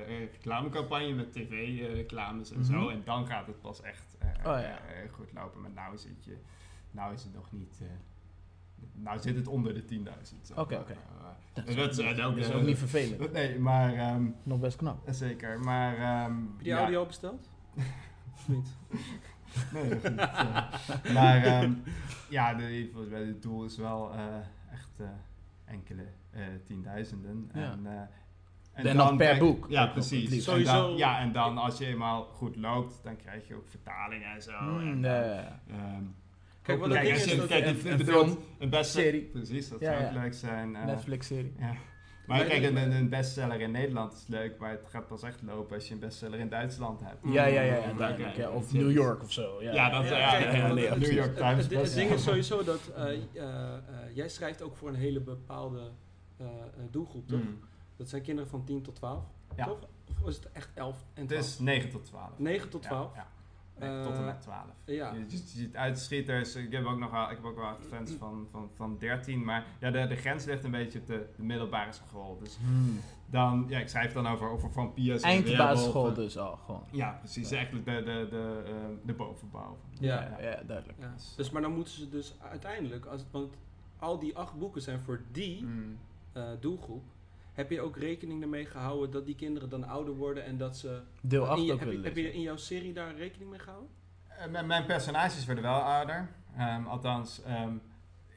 reclamecampagne met tv-reclames en Mhm. zo. En dan gaat het pas echt eh, Oh, ja. goed lopen. Maar nou zit je. Nou is het nog niet. eh, nou zit het onder de 10.000. zeg Oké, oké. Eh, Dat is dat is ook- is eh, ook niet vervelend. nee, maar. ehm, Nog best knap. zeker. Maar. ehm, Heb je die ja. audio al besteld? Of niet? Nee, dat is niet, eh. maar ehm, ja, de, volgens mij het doel is wel eh, echt eh, enkele eh, tienduizenden. Ja. En, eh, En dan per boek Ja, precies. En Sowieso- dan, ja, en dan als je eenmaal goed loopt, dan krijg je ook vertalingen en zo. Mm, en, ehm, Kijk, wat het kijk, is je- dat... kijk, een- ik een film, een serie. Precies, dat Ja, zou ja. ook leuk zijn. eh, Netflix-serie. ja. Maar kijk, een, een bestseller in Nederland is leuk, maar het gaat pas echt lopen als je een bestseller in Duitsland hebt. Ja, ja, ja, ja, duidelijk. oké. Ja, of New York of zo. Ja, Ja, dat- Ja, ja, kijk, ja, nee, het- New het- York het- Times Het, het ding ja. is sowieso dat eh, eh, eh, jij schrijft ook voor een hele bepaalde eh, eh, doelgroep, toch? Mm. Dat zijn kinderen van 10 tot 12, Ja. toch? Of is het echt 11 en Het 12? is 9 tot 12. 9 tot Ja, 12? Ja, Nee, tot en met 12. Ja. Je, je ziet uitschieters. Ik heb ook nog wel, ik heb ook wel echt fans van, van, van 13. Maar ja, de, de grens ligt een beetje op de, de middelbare school. Dus Hmm. dan, ja, ik schrijf dan over, over vampiers. en Eindbasisschool dus al, gewoon. Ja, precies. Eigenlijk de, de, de, eh, de bovenbouw. Ja. ja, ja, duidelijk. Ja. Dus, maar dan moeten ze dus uiteindelijk, als, want al die acht boeken zijn voor die Mm. eh, doelgroep. Heb je ook rekening ermee gehouden dat die kinderen dan ouder worden en dat ze. Deel in 8 je- ook heb, je, willen heb je in jouw serie daar rekening mee gehouden? Eh, mijn- mijn personages werden wel ouder. Ehm, althans, ehm,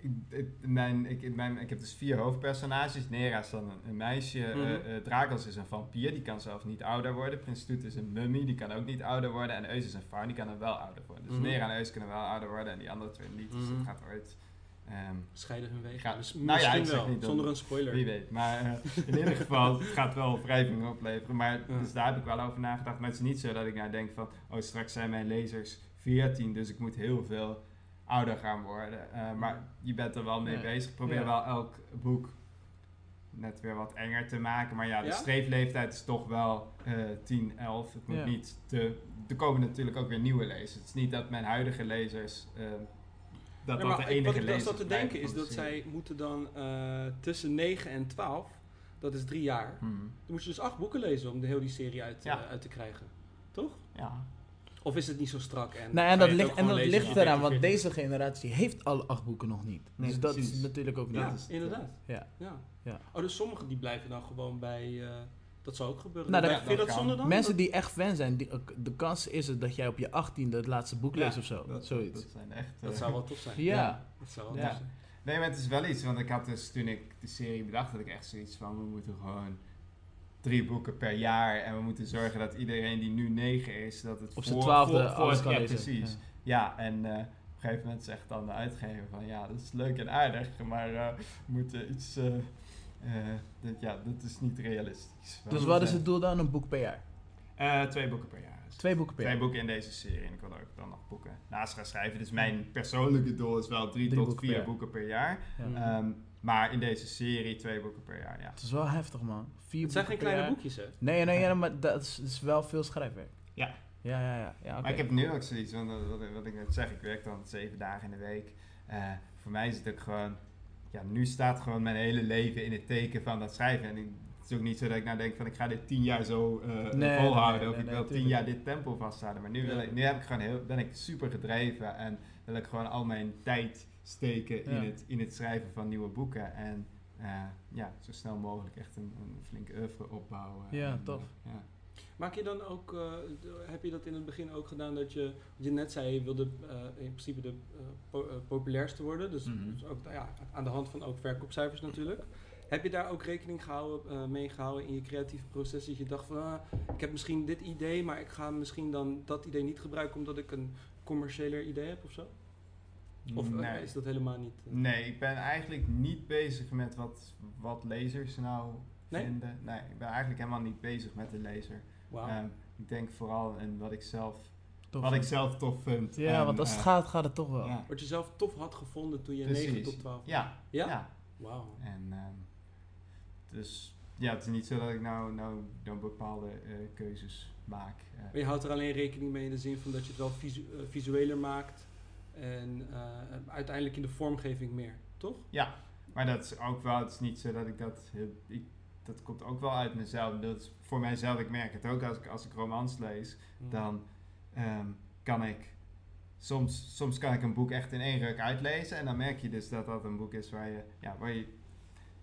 ik, ik- mijn, ik, ik- mijn, ik heb dus vier hoofdpersonages. Nera is dan een, een meisje. eh, Mhm. eh, Dracos is een vampier, die kan zelf niet ouder worden. Prins Toet is een mummy, die kan ook niet ouder worden. En Eus is een vrouw, die kan dan wel ouder worden. Dus Mhm. Nera en Eus kunnen wel ouder worden en die andere twee niet. Dus Mhm. dat gaat ooit... ehm, Scheiden hun wegen. Ga- Dus nou misschien wel, niet zonder een spoiler. wie weet. Maar eh, in ieder geval, het gaat wel wrijving opleveren. Maar Ja. dus daar heb ik wel over nagedacht. Maar het is niet zo dat ik nou denk van... Oh, straks zijn mijn lezers 14, dus ik moet heel veel ouder gaan worden. Eh, maar je bent er wel mee Ja. bezig. Ik probeer wel elk boek net weer wat enger te maken. Maar ja, de streefleeftijd is toch wel eh 10, 11. Het moet niet te... Er komen natuurlijk ook weer nieuwe lezers. Het is niet dat mijn huidige lezers... dat Ja, dat de enige wat ik dan zat te denken is de dat zij moeten dan eh, tussen 9 en 12, dat is drie jaar, Mhm. dan moet je dus acht boeken lezen om de hele die serie uit, Ja. eh, uit te krijgen. Toch? Ja. Of is het niet zo strak? En Nou, en dat ligt, en dat lezen ligt eraan, want 14? deze generatie heeft alle acht boeken nog niet. Nee, dus dat precies. is natuurlijk ook Ja, niet. is het, inderdaad. Ja. Ja. Ja. Oh, dus sommigen die blijven dan gewoon bij... eh, dat zou ook gebeuren. Nou, dat- vind je dat dat zonde dan? Mensen Dat- die echt fan zijn, die, de kans is het dat jij op je 18e het laatste boek leest of zo. Dat, Zoiets. Dat zijn echt... Dat eh, zou wel tof zijn. Ja. Ja. Dat zou wel Ja. tof zijn. Nee, maar het is wel iets, want ik had dus toen ik de serie bedacht, had ik echt zoiets van, we moeten gewoon drie boeken per jaar en we moeten zorgen dat iedereen die nu negen is, dat het Op zijn voor- twaalfde voor- voor alles kan ja, lezen. precies. Ja. Ja, en eh, op een gegeven moment zegt dan de uitgever van, ja, dat is leuk en aardig, maar eh, we moeten iets, dat, ja, dat is niet realistisch. We Dus wat is het doel dan? Een boek per jaar? eh, twee boeken per jaar. Dus Twee boeken per Twee jaar. boeken in deze serie en ik wil ook dan nog boeken naast gaan schrijven. Dus mijn persoonlijke doel is wel drie, Drie tot boeken vier per boeken per jaar. Ja. Mm. Ehm, maar in deze serie twee boeken per jaar, ja. Het is wel heftig, man. Vier Het zijn geen kleine jaar. boekjes, hè? Nee, nee, ja, maar dat is, wel veel schrijfwerk. Ja. Ja, ja, ja. ja oké. Maar ik heb nu ook zoiets, want wat, wat- ik net zeg, ik werk dan zeven dagen in de week. Eh, voor mij is het ook gewoon, ja, nu staat gewoon mijn hele leven in het teken van dat schrijven. En ik, het is ook niet zo dat ik nou denk van ik ga dit tien jaar zo Nee, volhouden. nee, of ik wil tien jaar dit tempo vasthouden. Maar nu, wil ik, nu heb ik gewoon heel, ben ik super gedreven en wil ik gewoon al mijn tijd steken in, het, in het schrijven van nieuwe boeken. En eh, ja, zo snel mogelijk echt een, een flinke oeuvre opbouwen. Ja, En, tof. ja. Maak je dan ook, eh, heb je dat in het begin ook gedaan dat je, wat je net zei, je wilde eh, in principe de eh, po- populairste worden. Dus, Mhm. dus ook ja, aan de hand van ook verkoopcijfers natuurlijk. Heb je daar ook rekening gehouden, eh, mee gehouden in je creatieve proces? Dat je dacht van, ah, ik heb misschien dit idee, maar ik ga misschien dan dat idee niet gebruiken omdat ik een commerciëler idee heb of zo? Of Nee. is dat helemaal niet? Nee, ik ben eigenlijk niet bezig met wat, wat lezers nou Nee? vinden. Nee, ik ben eigenlijk helemaal niet bezig met de lezer. Ehm, ik denk vooral in wat ik zelf, Tof. wat ik zelf tof vind. Ja, En, want als het eh, gaat, gaat het toch wel. Ja, Wat je zelf tof had gevonden toen je Precies. 9 tot 12 ja, Ja? ja. Wauw. En ehm, dus ja, het is niet zo dat ik nou, nou, nou bepaalde eh, keuzes maak. Eh, Maar je houdt er alleen rekening mee in de zin van dat je het wel visu visueler maakt en eh, uiteindelijk in de vormgeving meer, toch? Ja, maar dat is ook wel, het is niet zo dat ik dat, ik, dat komt ook wel uit mezelf. Dat is voor mijzelf, ik merk het ook als ik, als ik romans lees, dan ehm, kan ik, soms, soms kan ik een boek echt in één ruk uitlezen en dan merk je dus dat dat een boek is waar je, ja, waar je,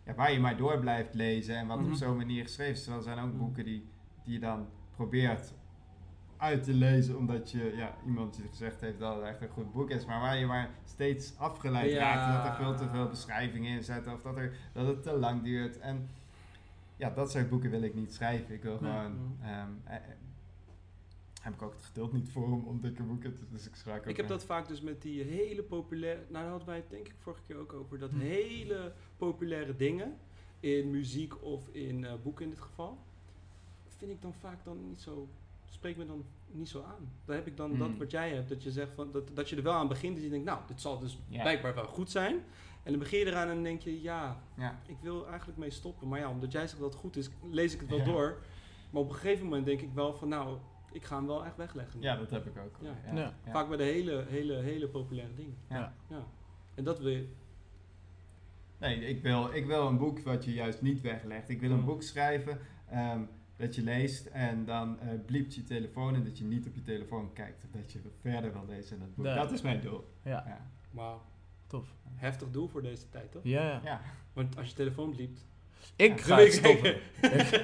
ja, waar je maar door blijft lezen en wat Mhm. op zo'n manier geschreven is. Terwijl er zijn ook Mhm. boeken die, die je dan probeert uit te lezen omdat je, ja, iemand je gezegd heeft dat het echt een goed boek is, maar waar je maar steeds afgeleid Ja. raakt. Dat er veel te veel beschrijvingen in zitten of dat, er, dat het te lang duurt. En ja, dat soort boeken wil ik niet schrijven. Ik wil Nee. gewoon... Mhm. ehm, eh, eh, heb ik ook het geduld niet voor om, om dikke boeken te... Dus ik schrijf Ik heb dat vaak dus met die hele populaire, nou daar hadden wij het denk ik vorige keer ook over, dat Hm. hele populaire dingen in muziek of in eh, boeken in dit geval, vind ik dan vaak dan niet zo, spreekt me dan niet zo aan. Dan heb ik dan dat wat jij hebt, dat je zegt van, dat, dat je er wel aan begint, dat je denkt, nou, dit zal dus Ja. blijkbaar wel goed zijn. En dan begin je eraan en dan denk je, ja, Ja. ik wil eigenlijk mee stoppen. Maar ja, omdat jij zegt dat het goed is, lees ik het wel Ja. door. Maar op een gegeven moment denk ik wel van, nou, ik ga hem wel echt wegleggen. Ja, dat heb ik ook. Ja. Ja. Ja. Ja. Vaak bij de hele, hele, hele populaire dingen. Ja. Ja. En dat wil je... Nee, ik wil, ik wil een boek wat je juist niet weglegt. Ik wil een Mm. boek schrijven ehm, dat je leest en dan eh bliept je telefoon en dat je niet op je telefoon kijkt. Of dat je verder wil lezen in dat boek. Dat is mijn doel. Ja, Ja. Wauw. Tof. Heftig doel voor deze tijd, toch? Ja, ja. Want als je telefoon bliept... Ik Ja. ga ik- stoppen.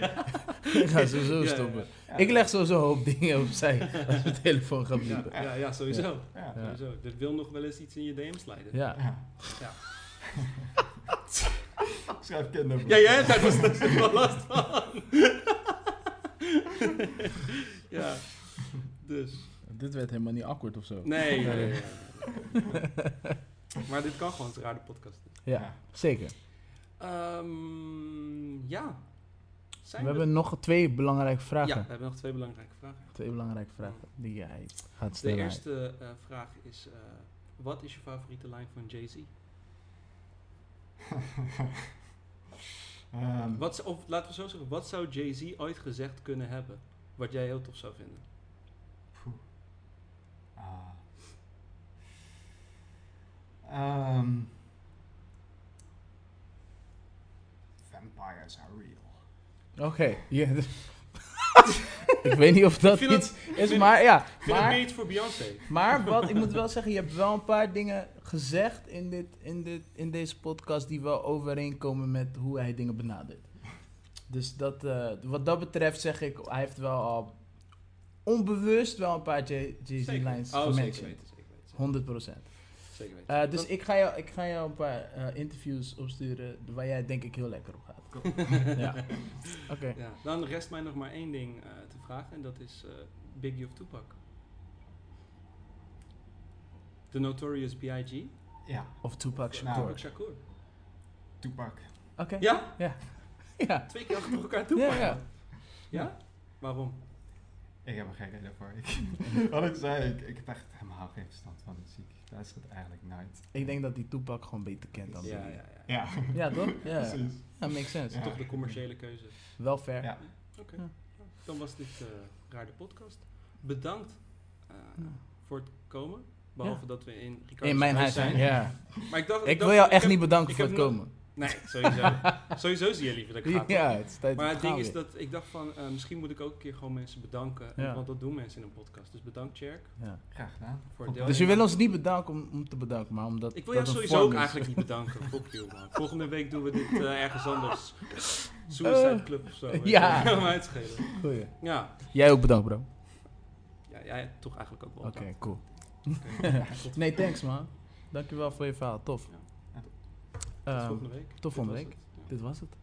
ik ga sowieso Ja, ja, stoppen. Ja. Ik leg sowieso een hoop dingen opzij als mijn telefoon gaat Ja, bliepen. ja, ja, sowieso. Ja. Ja. sowieso. Er wil nog wel eens iets in je DM sliden. Ja. Ja. Schrijf kinderboeken. Ja, jij hebt daar dus wel last van. ja, dus. Dit werd helemaal niet awkward of zo. Nee, nee. Maar dit kan gewoon, een rare podcast. Ja, zeker. Ehm, ja. Zijn We hebben nog twee belangrijke Ja, vragen. we hebben nog twee belangrijke vragen. Twee belangrijke vragen die jij gaat De stellen. eerste eh, vraag is, eh, wat is je favoriete line van Jay-Z? Ehm, Wat, of laten we zo zeggen, wat zou Jay-Z ooit gezegd kunnen hebben, wat jij heel tof zou vinden? Poeh. Ah. Ehm. vampires are real. Oké, ja, dus- ik weet niet of dat iets is, vind- maar ja. Ik vind het Maar, meer iets voor Beyoncé. maar wat, ik moet wel zeggen, je hebt wel een paar dingen gezegd in, dit, in, dit, in deze podcast die wel overeenkomen met hoe hij dingen benadert. Dus dat, eh, wat dat betreft zeg ik, hij heeft wel al onbewust wel een paar Jay- Jay-Z Zeker. lines Oh, zeker gementioned. weten, zeker weten. 100 Zeker weten. Eh, dus ik ga, jou, ik ga jou een paar eh, interviews opsturen waar jij denk ik heel lekker op gaat. ja. Oké. Ja, dan rest mij nog maar één ding eh, te vragen en dat is eh, Biggie of Tupac. The Notorious B.I.G. Ja, Of Tupac Shakur. Tupac Shakur. Tupac. Oké. Ja? Ja. Twee keer achter elkaar Tupac. Ja, ja. Ja? Waarom? Ik heb er geen reden voor. Ik, wat ik zei, ik, ik heb echt helemaal geen verstand van muziek. Ik luister het eigenlijk nooit. Ik denk dat die Tupac gewoon beter kent dan Ja, ja, ja. Ja, Ja, toch? Ja. precies. Ja, makes sense. Ja. Toch de commerciële keuze. Wel fair. Ja. Oké. Ja. Dan was dit eh Raar de podcast. Bedankt eh, Ja. voor het komen. Behalve dat we in Ricardo's In mijn huis zijn. Ja. Maar ik dacht... Ik dacht- wil jou echt heb- niet bedanken voor het nog- komen. Nee, sowieso. sowieso zie je liever dat ik ga. toch? Ja, het is tijd Maar om het te ding is dat ik dacht van, eh, misschien moet ik ook een keer gewoon mensen bedanken. Ja. Want dat doen mensen in een podcast. Dus bedankt, Cherk, Ja. Graag gedaan. voor het Dus Dus je wil ons niet bedanken om, om te bedanken, maar omdat Ik wil jou sowieso ook is. eigenlijk niet bedanken. Fuck you, man. Volgende week doen we dit eh, ergens anders. Suicide Eh, Club of zo. ja. Kan me uitschelen. Goeie. Ja. Jij ook bedankt, bro. ja, jij toch eigenlijk ook wel. Oké, bedankt. cool. Nee, thanks man. Dankjewel voor je verhaal. Tof. Ja. Tot Ehm, volgende week. tot volgende week. Ja. dit was het.